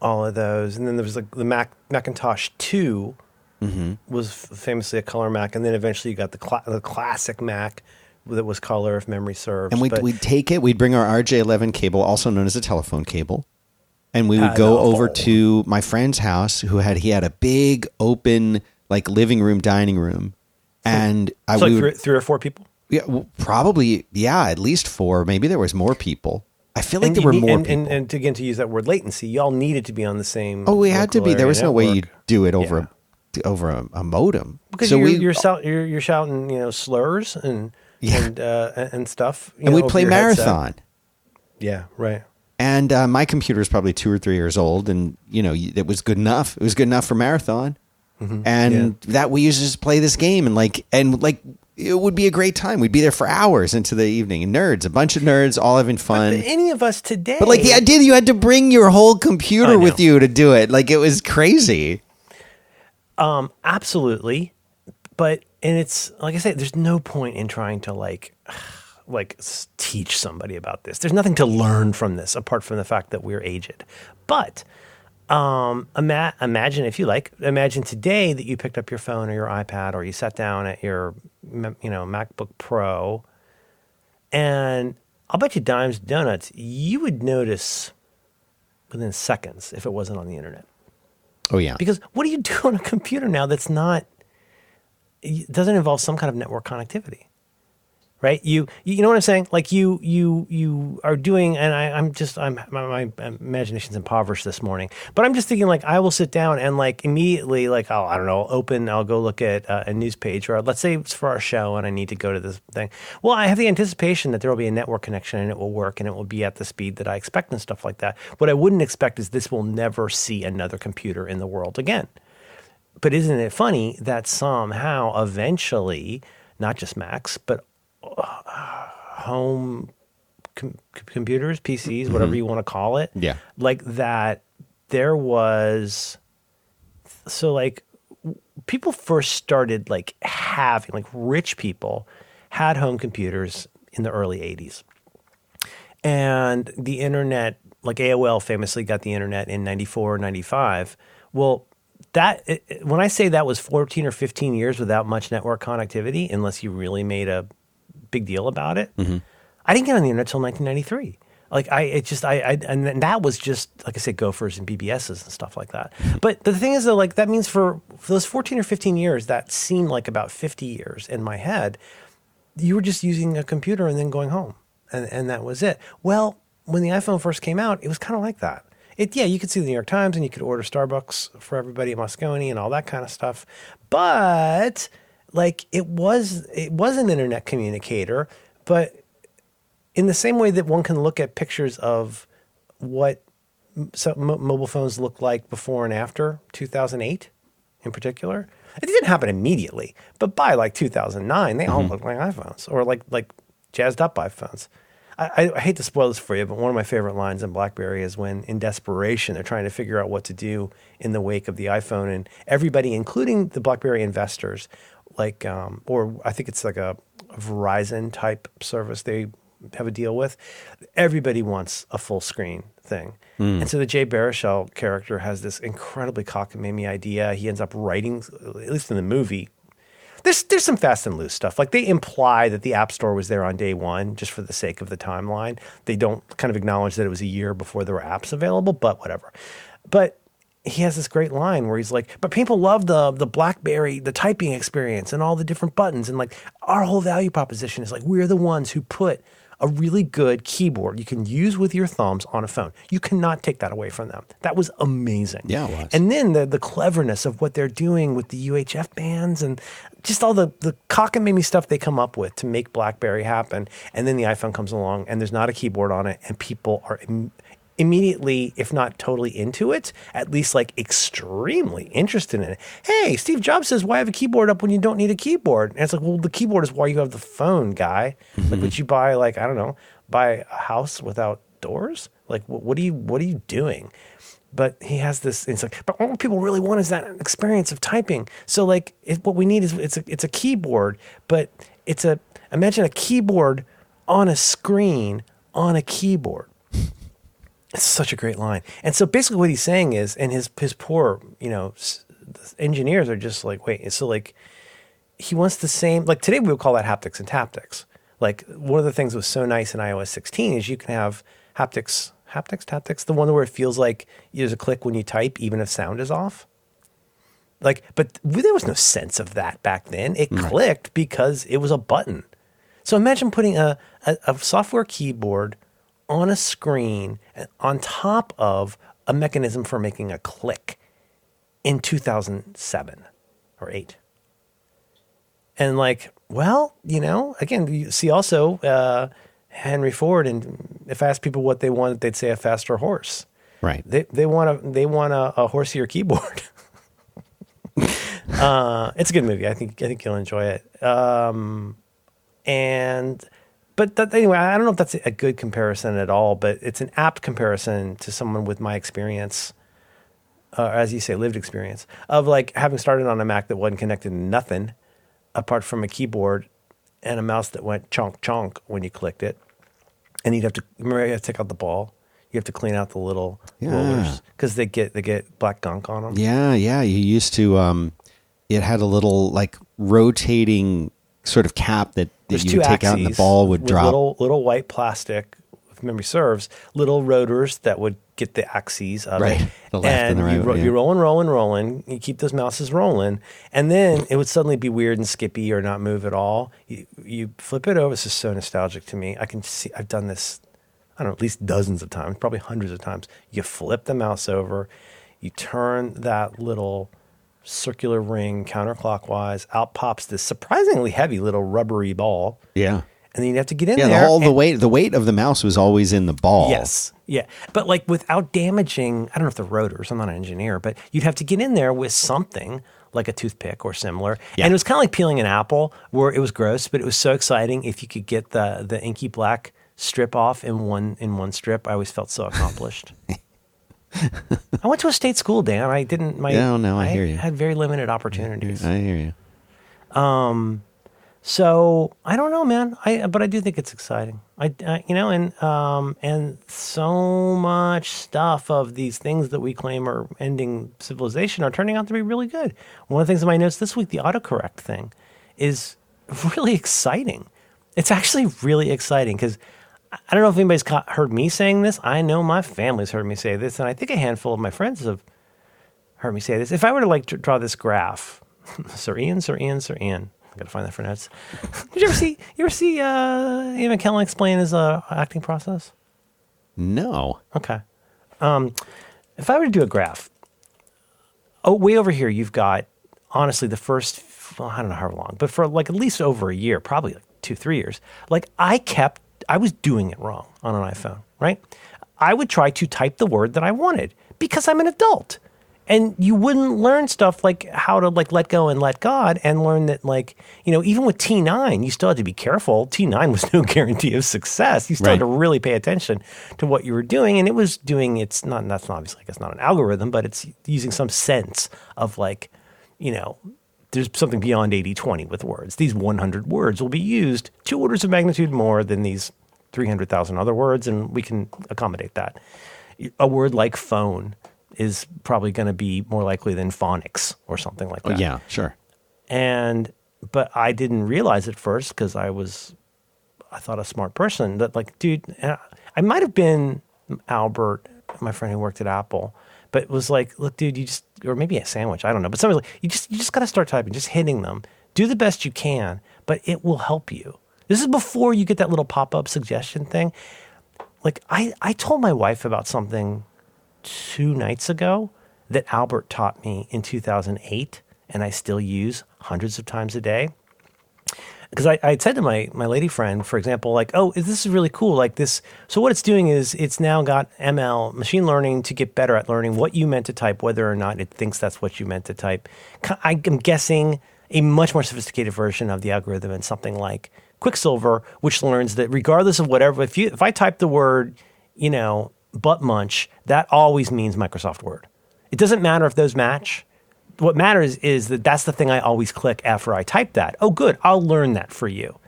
all of those, and then there was like the Mac Macintosh 2 mm-hmm. was famously a color Mac, and then eventually you got the cla- the classic Mac that was color if memory serves. And we'd, But- we'd take it, we'd bring our RJ11 cable, also known as a telephone cable, and we would I go know. over to my friend's house who had, he had a big open, like living room, dining room. And I so like we three, would, three or four people. yeah, well, probably, yeah, at least four. Maybe there was more people. I feel like And there were need- more and, people. and, and again, to use that word latency, y'all needed to be on the same. oh, we had to be. There was no way you'd do it over Yeah. a, over a, a modem. because so you're, we, you're you're shouting you know slurs and Yeah. and uh, and- stuff. you and know, we'd play your headset. marathon. Yeah, right. And uh, my computer is probably two or three years old, and you know it was good enough. It was good enough for marathon, and that we used to just play this game and like and like it would be a great time. We'd be there for hours into the evening. And nerds, a bunch of nerds, all having fun. But any of us today, But like the idea that you had to bring your whole computer with you to do it, like it was crazy. um, absolutely. But and it's like I said, there's no point in trying to like like teach somebody about this. There's nothing to learn from this apart from the fact that we're aged. But um, ima- imagine if you like, imagine today that you picked up your phone or your iPad or you sat down at your you know MacBook Pro, and I'll bet you dimes donuts you would notice within seconds if it wasn't on the internet. Oh yeah, Because what do you do on a computer now that's not doesn't involve some kind of network connectivity? right? You you know what I'm saying? Like you you you are doing, and I, I'm just I'm my, my imagination's impoverished this morning, but I'm just thinking like I will sit down and like immediately like I'll I don't know open I'll go look at uh, a news page or let's say it's for our show and I need to go to this thing. Well, I have the anticipation that there will be a network connection and it will work and it will be at the speed that I expect and stuff like that. What I wouldn't expect is this will never see another computer in the world again. But isn't it funny that somehow eventually not just Macs, but uh, home com- computers, PCs, mm-hmm. whatever you want to call it. Yeah. Like that, there was, so like people first started like having, like rich people had home computers in the early 80s. And the internet, like AOL famously got the internet in 94, 95. Well, that it- when I say that was 14 or 15 years without much network connectivity, unless you really made a big deal about it, mm-hmm. I didn't get on the internet until 1993. Like I, it just I, I and that was just like I said, Gophers and BBSs and stuff like that. Mm-hmm. But the thing is though, like that means for, for those 14 or 15 years, that seemed like about 50 years in my head. You were just using a computer and then going home, and and that was it. Well, when the iPhone first came out, it was kind of like that. It yeah, you could see the New York Times and you could order Starbucks for everybody at Moscone and all that kind of stuff. But like it was it was an internet communicator, but in the same way that one can look at pictures of what so mo- mobile phones looked like before and after 2008 in particular it didn't happen immediately but by like 2009 they all mm-hmm. looked like iphones or like like jazzed up iphones I, I- hate to spoil this for you, but one of my favorite lines in BlackBerry is when, in desperation, they're trying to figure out what to do in the wake of the iPhone, and everybody, including the BlackBerry investors, like, um, or I think it's like a Verizon type service they have a deal with. Everybody wants a full screen thing. And so the Jay Baruchel character has this incredibly cockamamie idea. He ends up writing, at least in the movie, there's there's some fast and loose stuff. Like they imply that the App Store was there on day one, just for the sake of the timeline. They don't kind of acknowledge that it was a year before there were apps available, but whatever. But he has this great line where he's like, "But people love the the BlackBerry, the typing experience, and all the different buttons, and like our whole value proposition is like we're the ones who put." A really good keyboard you can use with your thumbs on a phone. You cannot take that away from them. That was amazing. Yeah, it was. And then the the cleverness of what they're doing with the UHF bands and just all the the cockamamie stuff they come up with to make BlackBerry happen. And then the iPhone comes along and there's not a keyboard on it, and people are Im- immediately, if not totally into it, at least like extremely interested in it. Hey, Steve Jobs says, "Why have a keyboard up when you don't need a keyboard?" And it's like, well, the keyboard is why you have the phone, guy. Like, mm-hmm. would you buy like I don't know, buy a house without doors? Like, what, what are you what are you doing? but he has this it's like but all people really want is that experience of typing so like it, what we need is it's a, it's a keyboard but it's a imagine a keyboard on a screen on a keyboard it's such a great line. And so basically what he's saying is and his his poor you know s- engineers are just like wait so like he wants the same like today we would call that haptics and taptics like one of the things that was so nice in ios 16 is you can have haptics haptics taptics the one where it feels like there's a click when you type even if sound is off. Like but there was no sense of that back then. It clicked because it was a button. So imagine putting a, a, a software keyboard on a screen on top of a mechanism for making a click in 2007 or 8 and like well you know again you see also uh, henry ford and if i asked people what they want they'd say a faster horse. Right. they, they want a they want a, a horsier keyboard. Uh, it's a good movie. I think i think you'll enjoy it. Um, and but that, anyway i don't know if that's a good comparison at all but it's an apt comparison to someone with my experience uh, as you say, lived experience of like having started on a Mac that wasn't connected to nothing apart from a keyboard and a mouse that went chonk chonk when you clicked it. And you'd have to remember you have to take out the ball. You have to clean out the little Yeah. rollers because they get they get black gunk on them. Yeah, yeah. You used to. Um, it had a little like rotating sort of cap that, that There's you two would take out, and the ball would drop. Little little white plastic if memory serves, little rotors that would get the axes of Right. it. The left and the right, you, ro- yeah. you rolling, rolling, rolling. You keep those mouses rolling, and then it would suddenly be weird and skippy or not move at all. You, you flip it over. This is so nostalgic to me. I can see. I've done this. I don't know, at least dozens of times, probably hundreds of times. You flip the mouse over, you turn that little circular ring counterclockwise. Out pops this surprisingly heavy little rubbery ball, Yeah. and then you have to get in Yeah, the there. whole the weight the weight of the mouse was always in the ball. Yes. Yeah. But like without damaging, I don't know if the rotors, I'm not an engineer, but you'd have to get in there with something like a toothpick or similar. Yeah. And it was kind of like peeling an apple where it was gross, but it was so exciting if you could get the, the inky black strip off in one in one strip. I always felt so accomplished. I went to a state school, Dan. I didn't my Yeah, no, I hear you. had very limited opportunities. I hear you. Um, So I don't know, man. I but I do think it's exciting. I, I you know, and um, and so much stuff of these things that we claim are ending civilization are turning out to be really good. One of the things in my notes this week, the autocorrect thing, is really exciting. It's actually really exciting because I don't know if anybody's caught, heard me saying this. I know my family's heard me say this, and I think a handful of my friends have heard me say this. If I were to like to draw this graph, Sir Ian, Sir Ian, Sir Ian. I gotta find that for notes. Did you ever see? You ever see uh, Ian McKellen explain his uh, acting process? No. Okay. Um, if I were to do a graph, oh, way over here, you've got honestly the first, well, I don't know how long, but for like at least over a year, probably like two, three years, like I kept, I was doing it wrong on an iPhone, right? I would try to type the word that I wanted because I'm an adult. And you wouldn't learn stuff like how to like let go and let God and learn that like, you know, even with T9, you still had to be careful. T9 was no guarantee of success. You still had to really pay attention to what you were doing. And it was doing it's not that's obviously like it's not an algorithm, but it's using some sense of like, you know, there's something beyond 80 20 with words. These 100 words will be used two orders of magnitude more than these 300,000 other words, and we can accommodate that. A word like phone is probably going to be more likely than phonics or something like Oh, that yeah, sure. and but I didn't realize at first because I was I thought a smart person that like dude I might have been Albert my friend who worked at Apple but it was like look dude you just or maybe a sandwich I don't know but somebody's like you just you just got to start typing just hitting them. Do the best you can but it will help you. This is before you get that little pop-up suggestion thing. Like I I told my wife about something two nights ago that Albert taught me in 2008 and I still use hundreds of times a day. Because I, I said to my, my lady friend, for example, like, oh, this is really cool. Like this. So what it's doing is it's now got ML, machine learning, to get better at learning what you meant to type, whether or not it thinks that's what you meant to type. I'm guessing a much more sophisticated version of the algorithm and something like Quicksilver, which learns that regardless of whatever, if you if I type the word, you know, butt munch, that always means Microsoft Word. It doesn't matter if those match. What matters is that that's the thing I always click after I type that. Oh, good, I'll learn that for you.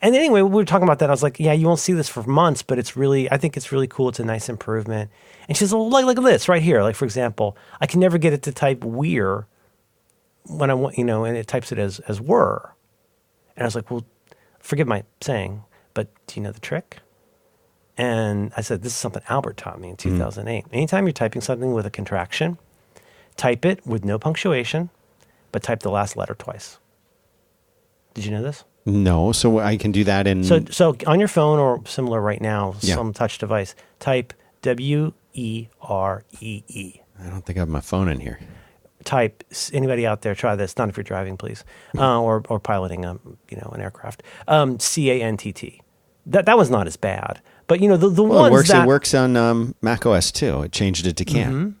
And anyway, we were talking about that. I was like, yeah, you won't see this for months, but it's really, I think it's really cool. It's a nice improvement. And she says, well, like, look at this right here. Like, for example, I can never get it to type weir when I want, you know, and it types it as, as were. And I was like, well, forgive my saying, but do you know the trick? And I said, this is something Albert taught me in mm. 2008. Anytime you're typing something with a contraction, type it with no punctuation, but type the last letter twice. Did you know this? No, so I can do that in. So, so on your phone or similar right now, Yeah. some touch device, type W E R E E. I don't think I have my phone in here. Type anybody out there try this. Not if you're driving, please, uh, or or piloting a you know an aircraft. Um, C A N T T. That that was not as bad, but you know the the Well, ones it works. that It works on um, Mac OS too. It changed it to can.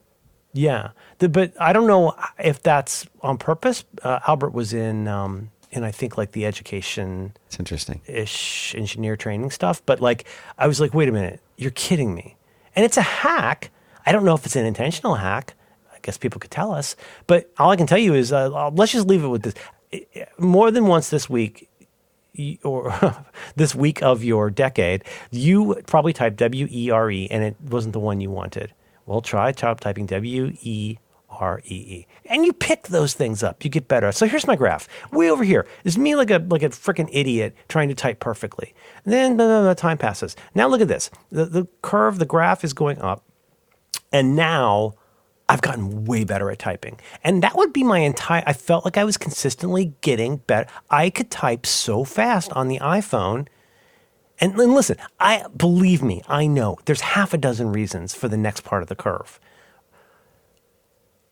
Yeah, the, but I don't know if that's on purpose. Uh, Albert was in, um, in I think like the education It's interesting. ish engineer training stuff. But like, I was like, wait a minute, you're kidding me. And it's a hack. I don't know if it's an intentional hack. I guess people could tell us. But all I can tell you is, uh, let's just leave it with this. More than once this week, or this week of your decade, you probably typed W E R E and it wasn't the one you wanted. Well, try top typing W E R E E. And you pick those things up, you get better. So here's my graph. Way over here is me like a like a freaking idiot trying to type perfectly. And then the, the time passes. Now look at this. The the curve, the graph is going up. And now I've gotten way better at typing. And that would be my entire I felt like I was consistently getting better. I could type so fast on the iPhone. And, and listen, I believe me, I know there's half a dozen reasons for the next part of the curve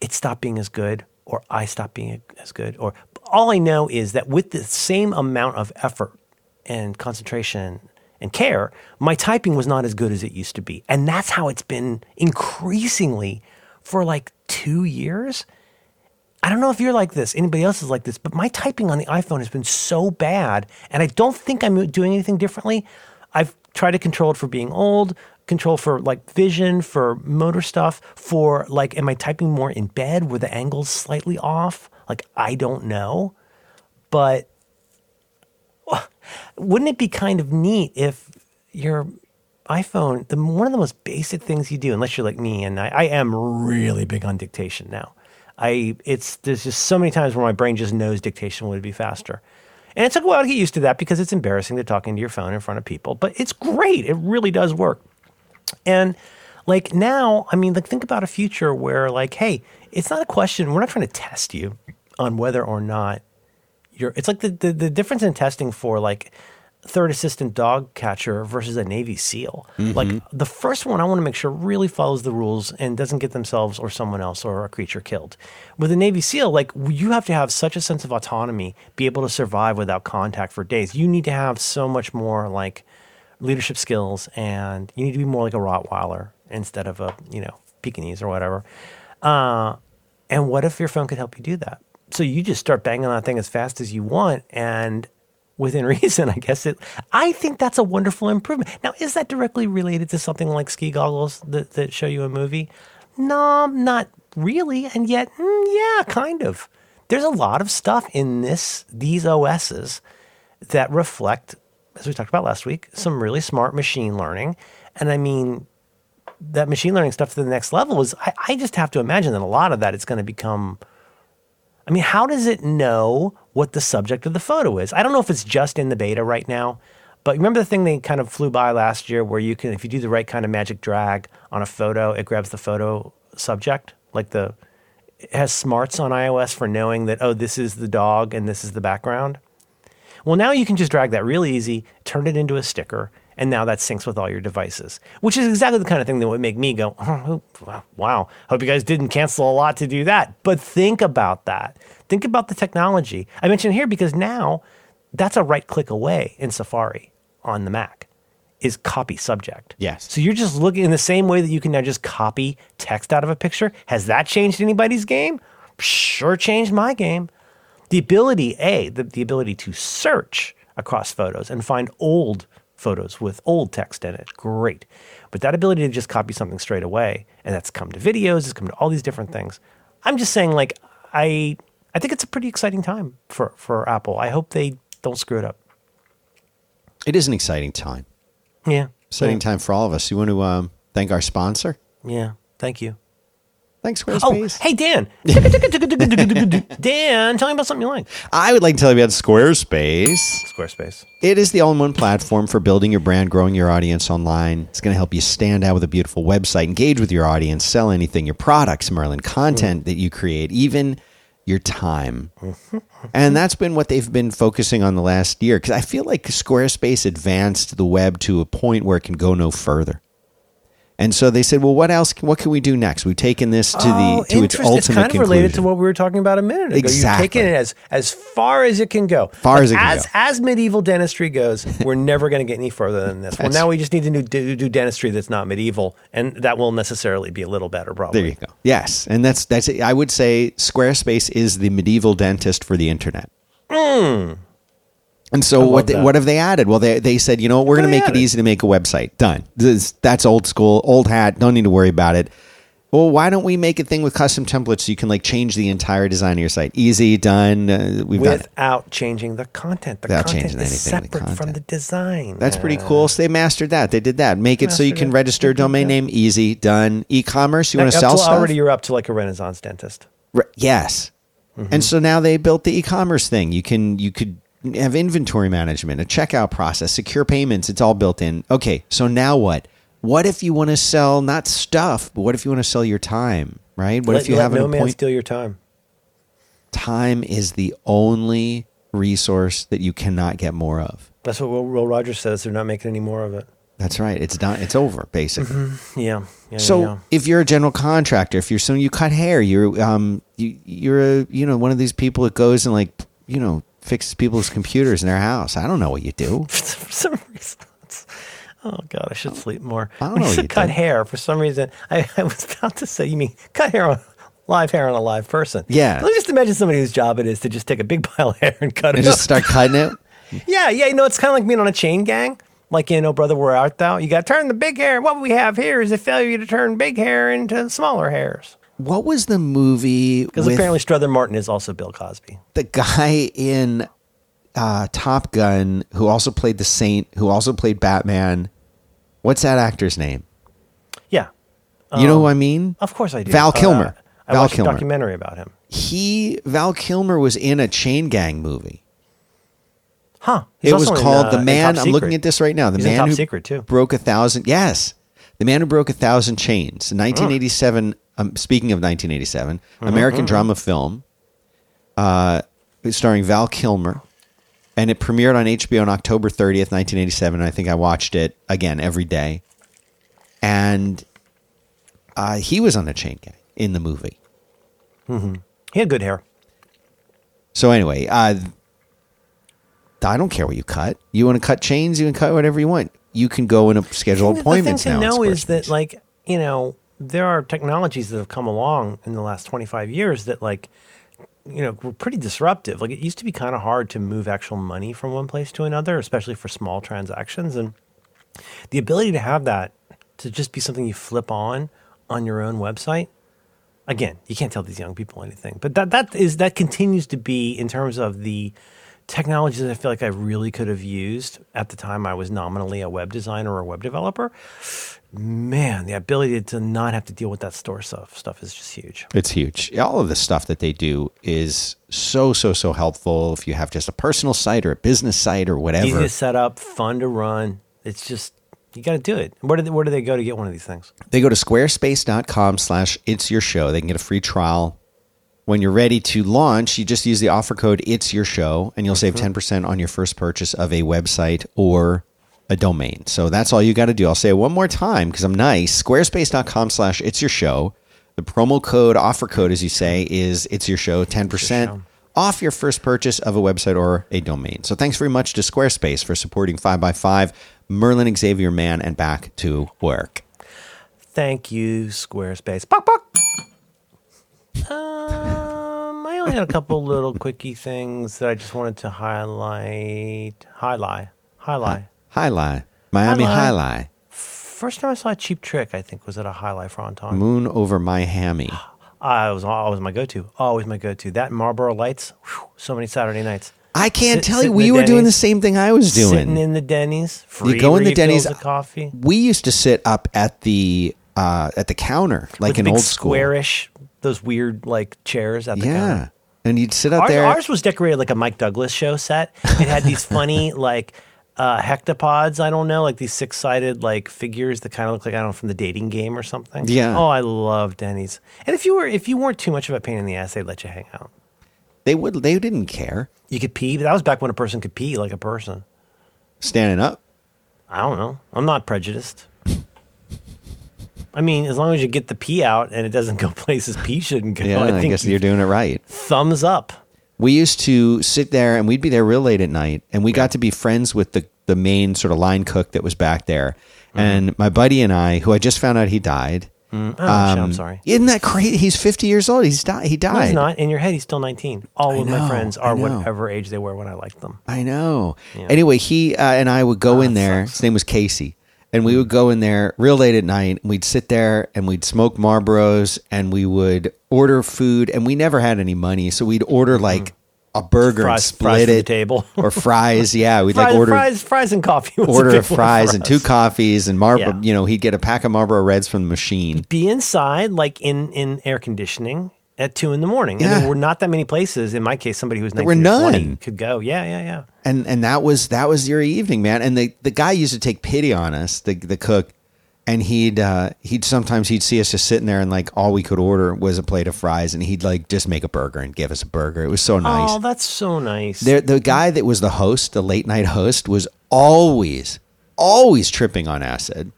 it stopped being as good or I stopped being as good or all I know is that with the same amount of effort and concentration and care, my typing was not as good as it used to be. And that's how it's been increasingly for like 2 years. I don't know if you're like this, anybody else is like this, but my typing on the iPhone has been so bad and I don't think I'm doing anything differently. I've tried to control it for being old, control for like vision, for motor stuff, for like, am I typing more in bed where the angle's slightly off? Like, I don't know. But wouldn't it be kind of neat if your iPhone, the one of the most basic things you do, unless you're like me, and I, I am really big on dictation now. I it's there's just so many times where my brain just knows dictation would be faster. And it took a while to get used to that because it's embarrassing to talk into your phone in front of people, but it's great. It really does work. And like now, I mean, like think about a future where like, hey, it's not a question. We're not trying to test you on whether or not you're. It's like the the, the difference in testing for like third assistant dog catcher versus a Navy SEAL. Mm-hmm. Like the first one, I want to make sure really follows the rules and doesn't get themselves or someone else or a creature killed. With a Navy SEAL, like you have to have such a sense of autonomy, be able to survive without contact for days. You need to have so much more like leadership skills, and you need to be more like a Rottweiler instead of a you know Pekingese or whatever. Uh, and what if your phone could help you do that? So you just start banging on that thing as fast as you want, and within reason, I guess it. I think that's a wonderful improvement. Now, is that directly related to something like ski goggles that, that show you a movie? No, not really, and yet, mm, yeah, kind of. There's a lot of stuff in this these OSs that reflect as we talked about last week, some really smart machine learning. And I mean, that machine learning stuff to the next level is, I, I just have to imagine that a lot of that is going to become. I mean, how does it know what the subject of the photo is? I don't know if it's just in the beta right now, but remember the thing they kind of flew by last year where you can, if you do the right kind of magic drag on a photo, it grabs the photo subject, like the, it has smarts on iOS for knowing that, oh, this is the dog and this is the background. Well, now you can just drag that really easy, turn it into a sticker, and now that syncs with all your devices, which is exactly the kind of thing that would make me go, oh, wow, hope you guys didn't cancel a lot to do that. But think about that. Think about the technology. I mentioned here because now that's a right click away in Safari on the Mac is copy subject. Yes. So you're just looking in the same way that you can now just copy text out of a picture. Has that changed anybody's game? Sure changed my game. The ability, A, the, the ability to search across photos and find old photos with old text in it, great. But that ability to just copy something straight away, and that's come to videos, it's come to all these different things. I'm just saying, like, I I think it's a pretty exciting time for, for Apple. I hope they don't screw it up. It is an exciting time. Yeah. Exciting yeah. time for all of us. You want to um, thank our sponsor? Yeah. Thank you. Thanks, Squarespace. Oh, hey, Dan. Dan, tell me about something you like. I would like to tell you about Squarespace. Squarespace. It is the all in one platform for building your brand, growing your audience online. It's going to help you stand out with a beautiful website, engage with your audience, sell anything, your products, Merlin, content mm. that you create, even your time. and that's been what they've been focusing on the last year because I feel like Squarespace advanced the web to a point where it can go no further. And so they said, "Well, what else? What can we do next? We've taken this to oh, the to its ultimate It's kind of conclusion. related to what we were talking about a minute ago. Exactly. You've taken it as as far as it can go. Far like as it can as, go. As medieval dentistry goes, we're never going to get any further than this. well, now we just need to do, do dentistry that's not medieval, and that will necessarily be a little better, probably. There you go. Yes, and that's that's. It. I would say Squarespace is the medieval dentist for the internet. Mm. And so what they, what have they added? Well, they they said, you know, we're going to make it easy to make a website. Done. This, that's old school, old hat. Don't need to worry about it. Well, why don't we make a thing with custom templates so you can like change the entire design of your site? Easy, done. Uh, we've got without changing the content. The Without content changing is anything in the separate from the design. That's pretty cool. So they mastered that. They did that. Make it so you can it. register a domain name. Easy, done. E-commerce. You want to sell stuff? Already, you're up to like a Renaissance dentist. Re- yes. Mm-hmm. And so now they built the e-commerce thing. You can you could have inventory management, a checkout process, secure payments. It's all built in. Okay, so now what? What if you want to sell not stuff, but what if you want to sell your time? Right? What let, if you have no an man steal your time? Time is the only resource that you cannot get more of. That's what Will, Will Rogers says. They're not making any more of it. That's right. It's done. It's over, basically. Yeah. yeah So yeah. if you're a general contractor, if you're someone you cut hair, you're um you you're a you know one of these people that goes and like you know fixes people's computers in their house. I don't know what you do. for some reason. Oh God, I should sleep more. I don't When know you said cut do. hair. For some reason, I, I was about to say, you mean cut hair on live hair on a live person? Yeah. Let me just imagine somebody whose job it is to just take a big pile of hair and cut And it. just start cutting it. yeah, yeah. You know, it's kind of like being on a chain gang. Like you know, brother, where art thou? You got to turn the big hair. What we have here is a failure to turn big hair into smaller hairs. What was the movie Because apparently Strother Martin is also Bill Cosby. the guy in uh, Top Gun who also played the Saint, who also played Batman? What's that actor's name? Yeah, you know who I mean? of course I do. Val Uh, Kilmer. I Val watched Kilmer. a documentary about him. He Val Kilmer was in a chain gang movie. Huh? He's it was also in, called uh, The Man. I'm looking at this right now. The He's man Top who Secret, too. broke a thousand. Yes, the man who broke a thousand chains. 1987. Um, speaking of 1987, Mm-hmm, American drama film, uh, starring Val Kilmer, and it premiered on HBO on October 30th, 1987. I think I watched it again every day, and uh, he was on a chain gang in the movie. He had good hair. So anyway, uh, I don't care what you cut. You want to cut chains, you can cut whatever you want. You can go and schedule appointments the thing now. know is that, like, you know, there are technologies that have come along in the last 25 years that, like, you know, were pretty disruptive. Like, it used to be kind of hard to move actual money from one place to another, especially for small transactions. And the ability to have that to just be something you flip on on your own website. Again, you can't tell these young people anything, but that that is that continues to be in terms of the technologies that I feel like I really could have used at the time I was nominally a web designer or a web developer. Man, the ability to not have to deal with that store stuff stuff is just huge. it's huge. All of the stuff that they do is so so so helpful. If you have just a personal site or a business site or whatever, Easy to set up, fun to run. It's just you got to do it. Where do they, where do they go to get one of these things? they go to squarespace.com/slash it's your show. They can get a free trial. When you're ready to launch, you just use the offer code it's your show and you'll save mm-hmm. 10% on your first purchase of a website or a domain. So that's all you got to do. I'll say it one more time because I'm nice. Squarespace.com slash it's your show. The promo code, offer code, as you say, is it's your show, 10% show. off your first purchase of a website or a domain. So thanks very much to Squarespace for supporting 5x5, Merlin Xavier Mann, and back to work. Thank you, Squarespace. Buck, buck. Um, I only had a couple little quickie things that I just wanted to highlight. Highlight. Highlight. Highlight. Miami Jai-Alai. First time I saw a Cheap Trick, I think, was at a jai alai fronton. Moon over my hammy. I was always my go-to. Always my go-to. That Marlboro Lights. whew, so many Saturday nights. I can't Sit- tell you. We were doing the same thing I was doing. Sitting in the Denny's. Free You go in the Denny's. of coffee. We used to sit up at the uh, at the counter like an old school. squarish, those weird like chairs at the Yeah, counter. and you'd sit up Ours, there. ours was decorated like a Mike Douglas show set. It had these funny like uh, hectopods. I don't know, like these six sided like figures that kind of look like I don't know from the dating game or something. Yeah. Oh, I love Denny's. And if you were if you weren't too much of a pain in the ass, they'd let you hang out. they would. They didn't care. You could pee, but that was back when a person could pee like a person. Standing up. I don't know. I'm not prejudiced. I mean, as long as you get the pee out and it doesn't go places pee shouldn't go. Yeah, I I, think guess you're doing it right. thumbs up. We used to sit there and we'd be there real late at night, and we got to be friends with the the main sort of line cook that was back there. Mm-hmm. And my buddy and I, who I just found out he died. Oh, shit, I'm sorry. Isn't that crazy? He's 50 years old. He's died. He died. No, he's not. In your head, he's still 19. All of my friends are whatever age they were when I liked them. I know. Yeah. Anyway, he uh, and I would go Ah, in there. sucks. His name was Casey, and we would go in there real late at night. And we'd sit there and we'd smoke Marlboros and we would order food. And we never had any money, so we'd order mm-hmm. like a burger and Fries- split from the it table. or fries. Yeah, we'd Fries, like order fries, fries and coffee. a order of fries and two coffees and Marlboro. Yeah. You know, he'd get a pack of Marlboro Reds from the machine. Be inside, like in in air conditioning. At two in the morning, and there were not that many places. In my case, somebody who was There were 19 or 20 none. could go. Yeah, yeah, yeah. and and that was that was your evening, man. And the the guy used to take pity on us, the the cook, and he'd uh, he'd sometimes he'd see us just sitting there and like all we could order was a plate of fries, and he'd like just make a burger and give us a burger. It was so nice. Oh, that's so nice. There, the guy that was the host, the late night host, was always always tripping on acid.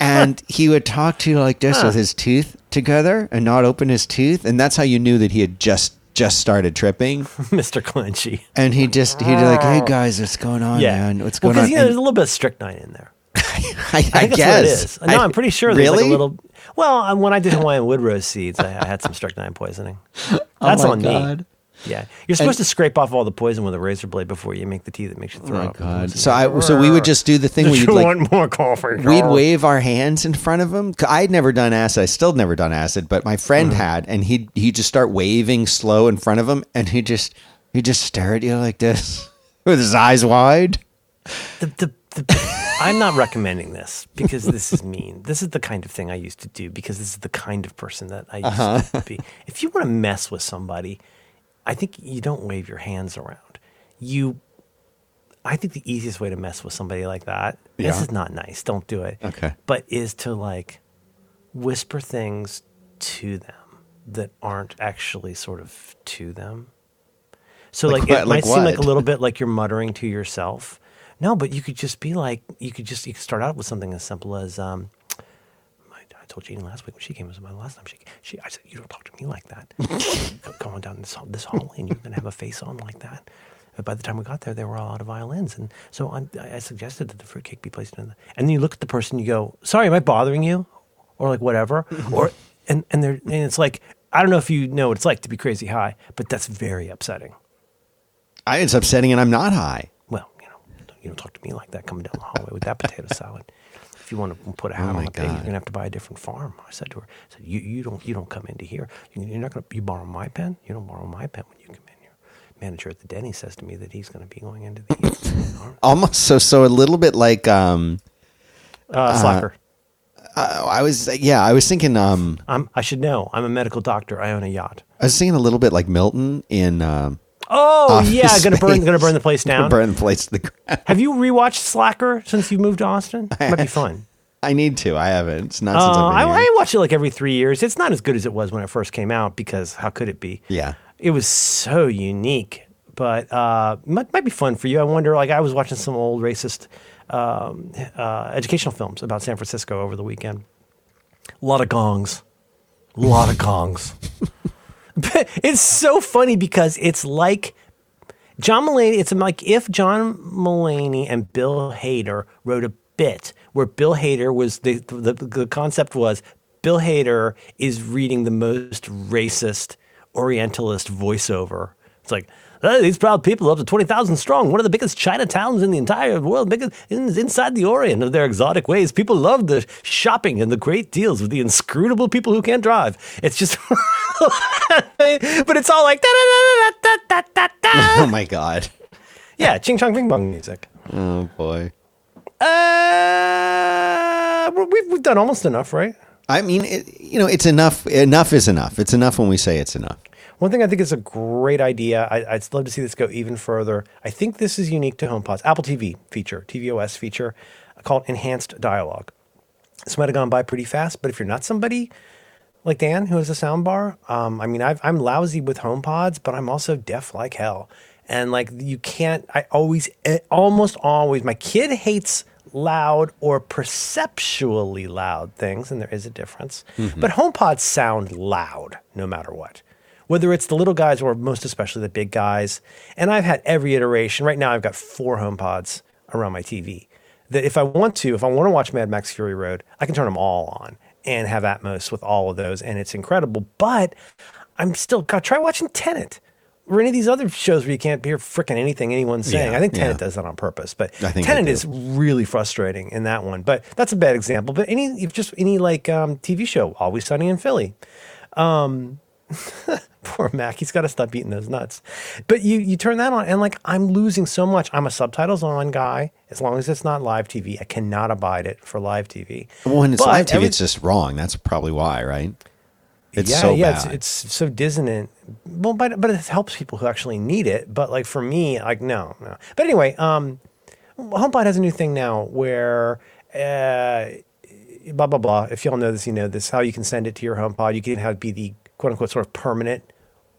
and he would talk to you like this with his teeth together and not open his tooth, and that's how you knew that he had just just started tripping. Mr. Clenchy. And he just he'd be like, "Hey guys, what's going on, Yeah. man? What's well, going on?" you know, there's a little bit of strychnine in there. I, I think that's guess. what it is. No, I- I'm pretty sure there's really? like a little. Well, um, when I did Hawaiian wood rose seeds, I, I had some strychnine poisoning. That's Oh my on God. me. Yeah, you're supposed to scrape off all the poison with a razor blade before you make the tea that makes you Oh throw my up. god! So I so we would just do the thing where you'd like want more coffee? we'd wave our hands in front of him. I'd never done acid. I still never done acid, but my friend Mm-hmm. had, and he'd he'd just start waving slow in front of him, and he just he just stare at you like this with his eyes wide. the, the, the, I'm not recommending this because this is mean. This is the kind of thing I used to do because this is the kind of person that I used Uh-huh. to be. If you want to mess with somebody, I think you don't wave your hands around. You, I think the easiest way to mess with somebody like that. This is not nice. Don't do it. Okay. But is to like whisper things to them that aren't actually sort of to them. So Like like, what? it might Like seem like a little bit like you're muttering to yourself. No, but you could just be like you could just you could start out with something as simple as um I, told Jeannie last week when she came. It was my last time she she. I said, "You don't talk to me like that. Go- Going down this hall- this hallway, and you're going to have a face on like that." But by the time we got there, there were all out of violins, and so I, I suggested that the fruitcake be placed in the. And then you look at the person, you go, "Sorry, am I bothering you?" Or like whatever, or and and they're and it's like I don't know if you know what it's like to be crazy high, but that's very upsetting. I, it's upsetting, and I'm not high. Well, you know, don't- you don't talk to me like that coming down the hallway with that potato salad. If you want to put a hat Oh on a pig, you're gonna have to buy a different farm. I said to her, I said, you, you don't you don't come into here. You- You're not gonna you borrow my pen. You don't borrow my pen when you come in here. Manager at the Denny says to me that he's gonna be going into the Almost so so a little bit like um uh, slacker. uh, I was yeah I was thinking um I'm, I should know. I'm a medical doctor. I own a yacht. I was thinking a little bit like Milton in um Oh Office yeah, gonna burn gonna burn the place down. burn the place to the ground. Have you rewatched Slacker since you moved to Austin? It Might be fun. I need to. I haven't. It's not since Uh, I've I, been here. I watch it like every three years. It's not as good as it was when it first came out because how could it be? Yeah. it was so unique, but uh, might might be fun for you. I wonder. Like I was watching some old racist um, uh, educational films about San Francisco over the weekend. A lot of gongs, a lot of gongs. It's so funny because it's like John Mulaney. It's like if John Mulaney and Bill Hader wrote a bit where Bill Hader was the the, the concept was Bill Hader is reading the most racist Orientalist voiceover. It's like. "Uh, these proud people up to 20,000 strong. One of the biggest Chinatowns in the entire world, biggest in, inside the Orient of their exotic ways. People love the shopping and the great deals with the inscrutable people who can't drive. It's just, but it's all like. Oh my god. yeah, ching chong bing bong music. Oh boy. Uh, we've, we've done almost enough, right? I mean, it, you know, it's enough. Enough is enough. It's enough when we say it's enough. One thing I think is a great idea. I, I'd love to see this go even further. I think this is unique to HomePod's Apple TV feature, tvOS feature called Enhanced Dialogue. This might have gone by pretty fast, but if you're not somebody like Dan who has a soundbar, um, I mean, I've, I'm lousy with HomePods, but I'm also deaf like hell. And like, you can't, I always, eh, almost always, my kid hates loud or perceptually loud things, and there is a difference. But HomePods sound loud no matter what whether it's the little guys or most especially the big guys. And I've had every iteration. Right now, I've got four HomePods around my TV. That if I want to, if I want to watch Mad Max Fury Road, I can turn them all on and have Atmos with all of those, and it's incredible. But I'm still God. Try watching Tenet or any of these other shows where you can't hear freaking anything anyone's saying. Yeah, I think Tenet yeah. does that on purpose, but I think Tenet is really frustrating in that one. But that's a bad example. But any, if just any like um, TV show, Always Sunny in Philly. Um, poor Mac, he's got to stop eating those nuts. But you you turn that on, and like I'm losing so much. I'm a subtitles on guy. As long as it's not live TV, I cannot abide it for live TV. Well, when it's But live TV, every- it's just wrong. That's probably why, right? It's yeah, so yeah, bad. It's, it's so dissonant. Well, but but it helps people who actually need it. But like for me, like no, no. But anyway, um, HomePod has a new thing now where. Uh, blah blah blah. If y'all know this, you know this. How you can send it to your HomePod. You can have it be the quote unquote sort of permanent,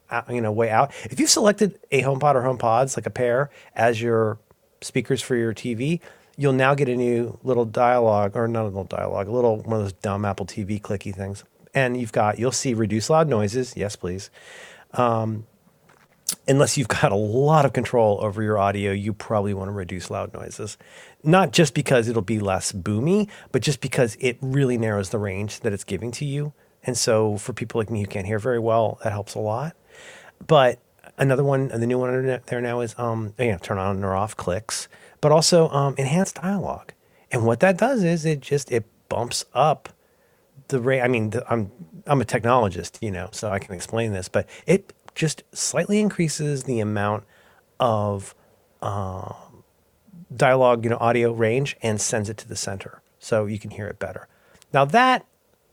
uh, you know, way out. If you've selected a HomePod or HomePods like a pair as your speakers for your TV, you'll now get a new little dialogue or not a little dialogue, a little one of those dumb Apple TV clicky things. And you've got you'll see reduce loud noises. Yes, please unless you've got a lot of control over your audio, you probably want to reduce loud noises. Not just because it'll be less boomy, but just because it really narrows the range that it's giving to you. And so for people like me who can't hear very well, that helps a lot. But another one, the new one there now is um, you know, turn on or off clicks, but also um, enhanced dialogue. And what that does is it just it bumps up the rate. I mean, the, I'm I'm a technologist, you know, so I can explain this, but it just slightly increases the amount of um, dialogue, you know, audio range, and sends it to the center, so you can hear it better. Now that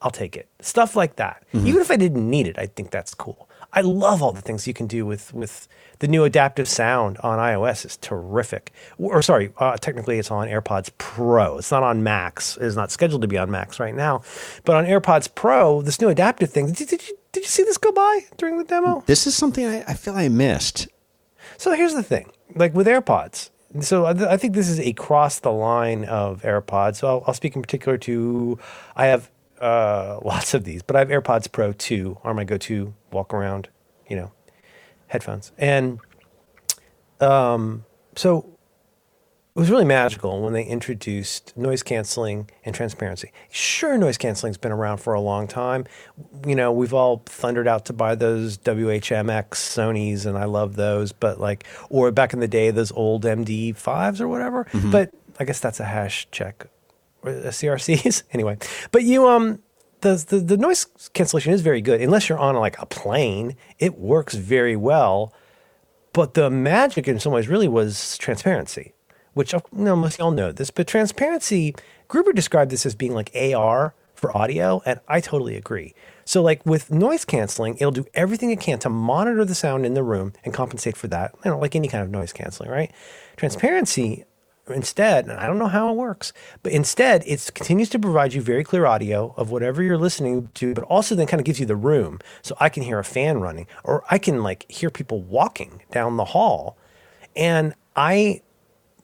I'll take it. Stuff like that. Even if I didn't need it, I think that's cool. I love all the things you can do with with the new adaptive sound on iOS is terrific. Or sorry, uh, technically it's on AirPods Pro. It's not on Max. It's not scheduled to be on Max right now. But on AirPods Pro, this new adaptive thing. Did, did you did you see this go by during the demo? this is something I, I feel I missed. So here's the thing, like with AirPods. So I, I think this is a cross the line of AirPods. So I'll, I'll speak in particular to, I have uh, lots of these, but I have AirPods Pro 2 are my go-to walk around, you know, headphones. And um, so it was really magical when they introduced noise canceling and transparency. Sure, noise canceling's been around for a long time. You know, we've all thundered out to buy those WHMX Sony's, and I love those. But like, or back in the day, those old MD5s or whatever. But I guess that's a hash check, CRCs anyway. But you um. The, the, the noise cancellation is very good unless you're on like a plane it works very well but the magic in some ways really was transparency, which you know, most y'all know this. But transparency, Gruber described this as being like AR for audio, and I totally agree. So, like with noise canceling, it'll do everything it can to monitor the sound in the room and compensate for that, you know, like any kind of noise canceling, right? Transparency, instead, and I don't know how it works, but instead it continues to provide you very clear audio of whatever you're listening to, but also then kind of gives you the room. So I can hear a fan running, or I can like hear people walking down the hall. And I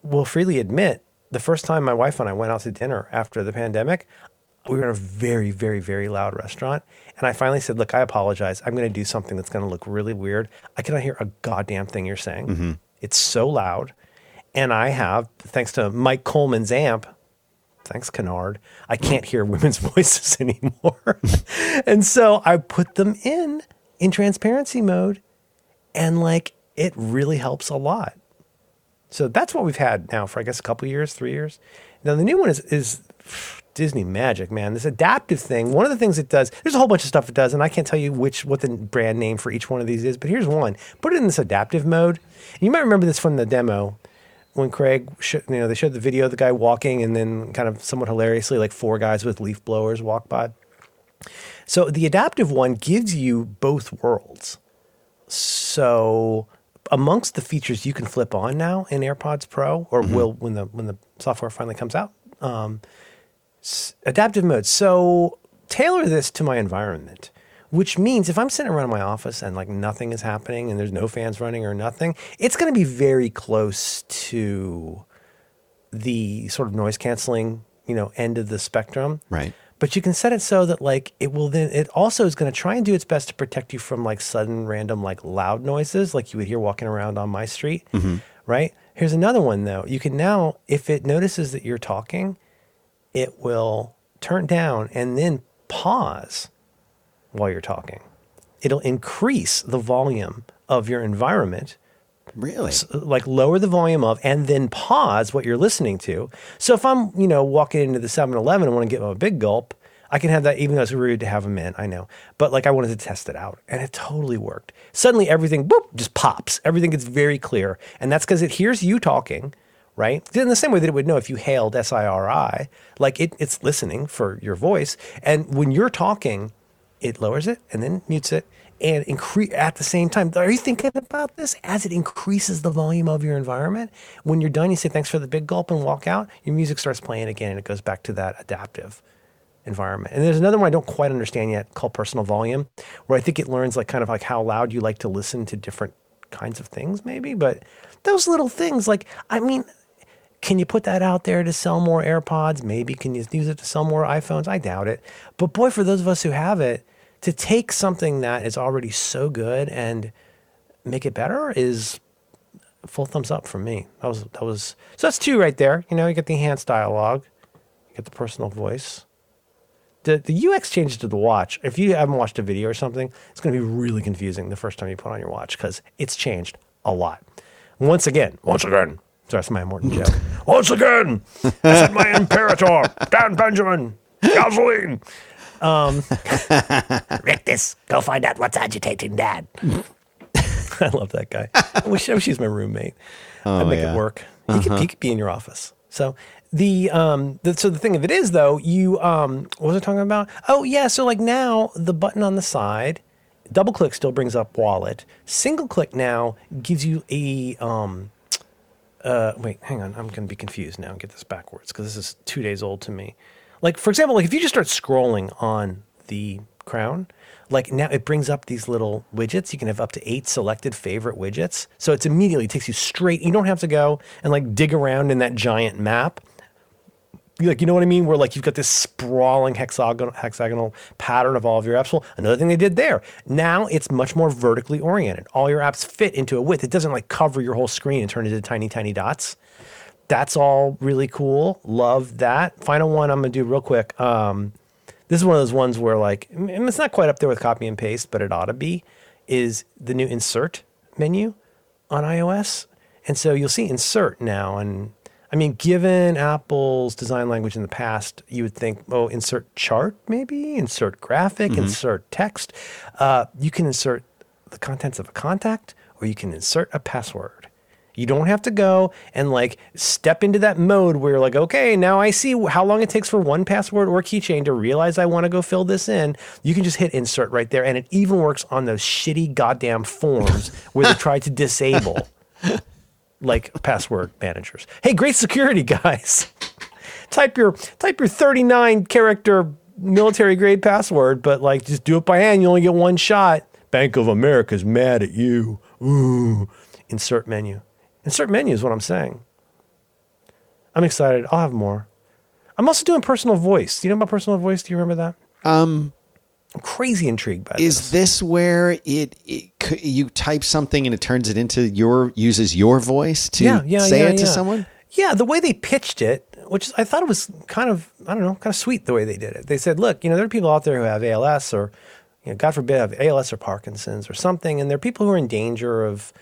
will freely admit the first time my wife and I went out to dinner after the pandemic, we were in a very, very, very loud restaurant. And I finally said, Look, I apologize. I'm going to do something that's going to look really weird. I cannot hear a goddamn thing you're saying. Mm-hmm. It's so loud. And I have, thanks to Mike Coleman's amp, thanks, Kennard, I can't hear women's voices anymore. and so I put them in in transparency mode. And like, it really helps a lot. So that's what we've had now for I guess a couple years, three years. Now the new one is is Disney Magic, man. This adaptive thing. One of the things it does, there's a whole bunch of stuff it does, and I can't tell you which what the brand name for each one of these is. But here's one: put it in this adaptive mode. You might remember this from the demo when Craig, sh- you know, they showed the video of the guy walking, and then kind of somewhat hilariously, like four guys with leaf blowers walk by. So the adaptive one gives you both worlds. So amongst the features you can flip on now in AirPods Pro, or will when the when the software finally comes out, um, s- adaptive mode. So tailor this to my environment, which means if I'm sitting around in my office and like nothing is happening and there's no fans running or nothing, it's going to be very close to the sort of noise canceling, you know, end of the spectrum. Right. But you can set it so that like it will then it also is going to try and do its best to protect you from like sudden random like loud noises like you would hear walking around on my street. Mm-hmm. Right? Here's another one though. You can now if it notices that you're talking, it will turn down and then pause while you're talking. It'll increase the volume of your environment Really? like lower the volume of and then pause what you're listening to. So if I'm, you know, walking into the 7-Eleven and want to get a big gulp, I can have that even though it's rude to have them in, I know. But like I wanted to test it out and it totally worked. Suddenly everything boop just pops. Everything gets very clear. And that's because it hears you talking, right? In the same way that it would know if you hailed SIRI, like it, it's listening for your voice. And when you're talking, it lowers it and then mutes it and increase at the same time. Are you thinking about this as it increases the volume of your environment? When you're done, you say thanks for the big gulp and walk out. Your music starts playing again, and it goes back to that adaptive environment. And there's another one I don't quite understand yet called personal volume, where I think it learns like kind of like how loud you like to listen to different kinds of things, maybe. But those little things, like I mean. Can you put that out there to sell more AirPods? Maybe. Can you use it to sell more iPhones? I doubt it. But boy, for those of us who have it, to take something that is already so good and make it better is full thumbs up from me. That was that was so that's two right there. You know, you get the enhanced dialogue, you get the personal voice. The the UX changes to the watch. If you haven't watched a video or something, it's going to be really confusing the first time you put on your watch because it's changed a lot. Once again, once again. So that's my Immortan Joe. once again, I said my Imperator, Dan Benjamin, gasoline. Um, Rictus, go find out what's agitating Dad. I love that guy. I wish, I wish he was my roommate. I'd make yeah. it work. He, could, he could be in your office. So the um the, so the thing of it is though you um what was I talking about? Oh yeah, so like now the button on the side, double click still brings up wallet. Single click now gives you a um uh wait hang on I'm gonna be confused now and get this backwards because this is two days old to me. Like for example, like if you just start scrolling on the crown, like now it brings up these little widgets. You can have up to eight selected favorite widgets. So it's immediately takes you straight. You don't have to go and like dig around in that giant map. You Like you know what I mean? Where like you've got this sprawling hexagonal hexagonal pattern of all of your apps. Well, another thing they did there. Now it's much more vertically oriented. All your apps fit into a width. It doesn't like cover your whole screen and turn into tiny, tiny dots that's all really cool. Love that. Final one I'm gonna do real quick. Um, this is one of those ones where like it's not quite up there with copy and paste, but it ought to be. Is the new insert menu on iOS, and so you'll see insert now. And I mean, given Apple's design language in the past, you would think, oh, insert chart maybe, insert graphic, insert text. Uh, you can insert the contents of a contact, or you can insert a password. You don't have to go and like step into that mode where you're like, okay, now I see how long it takes for 1Password or keychain to realize I want to go fill this in. You can just hit insert right there. And it even works on those shitty goddamn forms where they try to disable like password managers. Hey, great security guys. type your type your 39 character military grade password, but like just do it by hand. You only get one shot. Bank of America's mad at you. Ooh. Insert menu. Insert menu is what I'm saying. I'm excited. I'll have more. I'm also doing personal voice. Do you know my personal voice? Do you remember that? Um, I'm crazy intrigued by is this. this where it, it you type something and it turns it into your uses your voice to Yeah, yeah, say yeah, it to someone? Yeah, the way they pitched it, which I thought it was kind of, I don't know, kind of sweet the way they did it. They said, look, you know, there are people out there who have ALS or, you know, God forbid, have ALS or Parkinson's or something, and there are people who are in danger of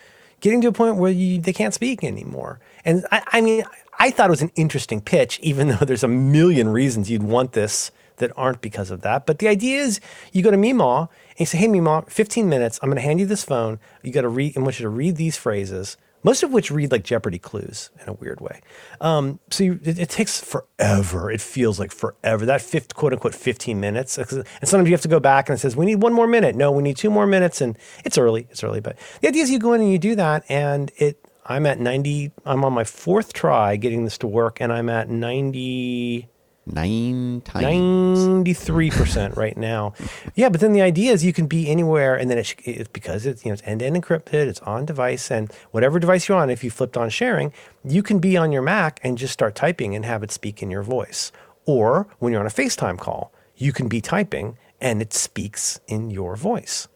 getting to a point where you, they can't speak anymore. And I, I mean, I thought it was an interesting pitch, even though there's a million reasons you'd want this that aren't because of that. But the idea is you go to Meemaw and you say, hey, Meemaw, 15 minutes, I'm going to hand you this phone. You got to read, I want you to read these phrases, most of which read like Jeopardy clues in a weird way. Um, so you, it, it takes forever. It feels like forever. That fifth, quote unquote, 15 minutes. And sometimes you have to go back and it says, we need one more minute. No, we need two more minutes. And it's early. It's early. But the idea is you go in and you do that. And it, I'm at 90, I'm on my fourth try getting this to work. And I'm at 90. Nine times. 93% right now. Yeah, but then the idea is you can be anywhere and then it's, it's because it's you know it's end-to-end encrypted, it's on device and whatever device you're on if you flipped on sharing, you can be on your Mac and just start typing and have it speak in your voice. Or when you're on a FaceTime call, you can be typing and it speaks in your voice.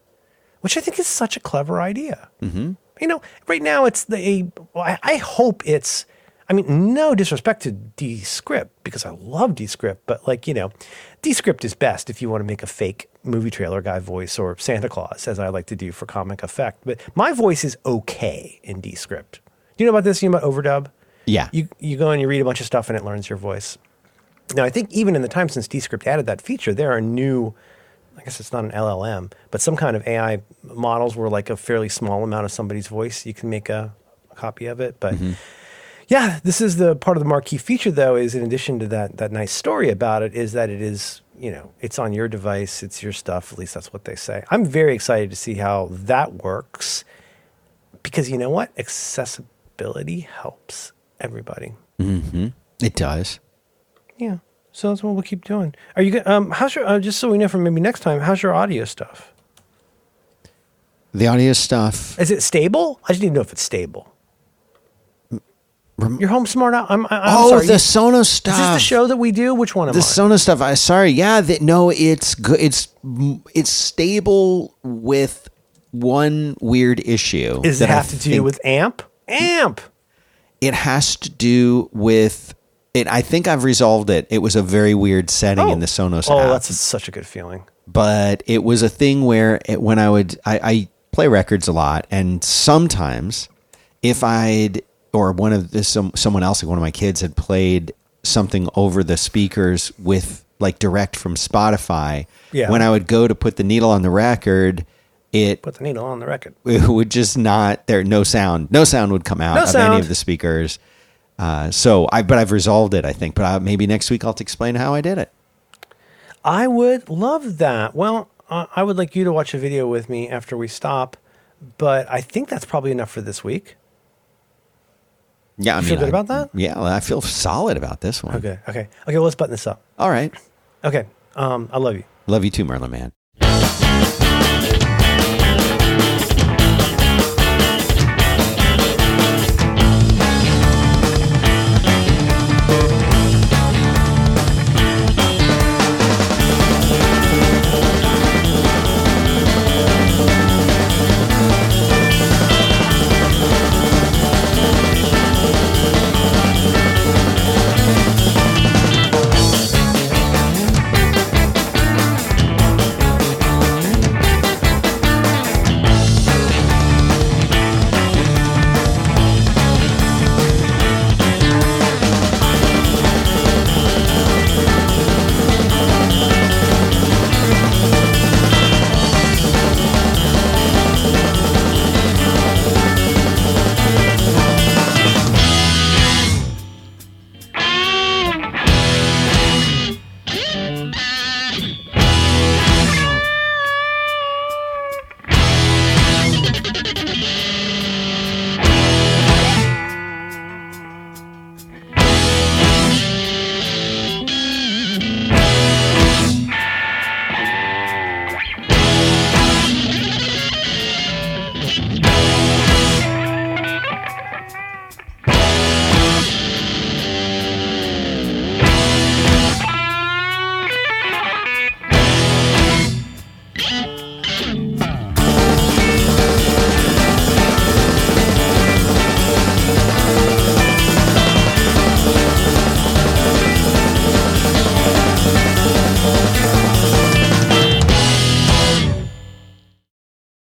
Which I think is such a clever idea. Mm-hmm. You know, right now it's the well, I, I hope it's I mean, no disrespect to Descript because I love Descript, but like, you know, Descript is best if you want to make a fake movie trailer guy voice or Santa Claus, as I like to do for comic effect. But my voice is okay in Descript. Do you know about this? You know about overdub? Yeah. You, you go and you read a bunch of stuff and it learns your voice. Now, I think even in the time since Descript added that feature, there are new, I guess it's not an LLM, but some kind of AI models where like a fairly small amount of somebody's voice, you can make a, a copy of it. But mm-hmm. Yeah, this is the part of the marquee feature, though, is in addition to that that nice story about it, is that it is you know it's on your device, it's your stuff. At least that's what they say. I'm very excited to see how that works because you know what, accessibility helps everybody. It does. Yeah, so that's what we'll keep doing. Are you? Um, how's your? Uh, just so we know for maybe next time, how's your audio stuff? The audio stuff. Is it stable? I just need to know if it's stable. Rem- Your home smart out. I'm, I'm oh, sorry. the Sonos stuff. Is this the show that we do? Which one am The I? Sonos stuff. I sorry. Yeah. The, no, it's good. It's it's stable with one weird issue. Does it that I have to do with amp? Amp. It has to do with it. I think I've resolved it. It was a very weird setting in oh. the Sonos Oh, app. that's such a good feeling. but it was a thing where it, when I would I, I play records a lot, and sometimes if I'd or one of this some someone else like one of my kids had played something over the speakers with like direct from Spotify, Yeah. when I would go to put the needle on the record, it Put the needle on the record. it would just not there no sound no sound would come out No of sound. any of the speakers. Uh, so I but I've resolved it I think, but uh, maybe next week I'll explain how I did it. I would love that. Well, uh, I would like you to watch a video with me after we stop, but I think that's probably enough for this week. Yeah, I You mean, feel good I- about that? Yeah, I feel solid about this one. Okay, okay, okay. Well, let's button this up. All right. Okay, um, I love you. Love you too, Merlin Mann.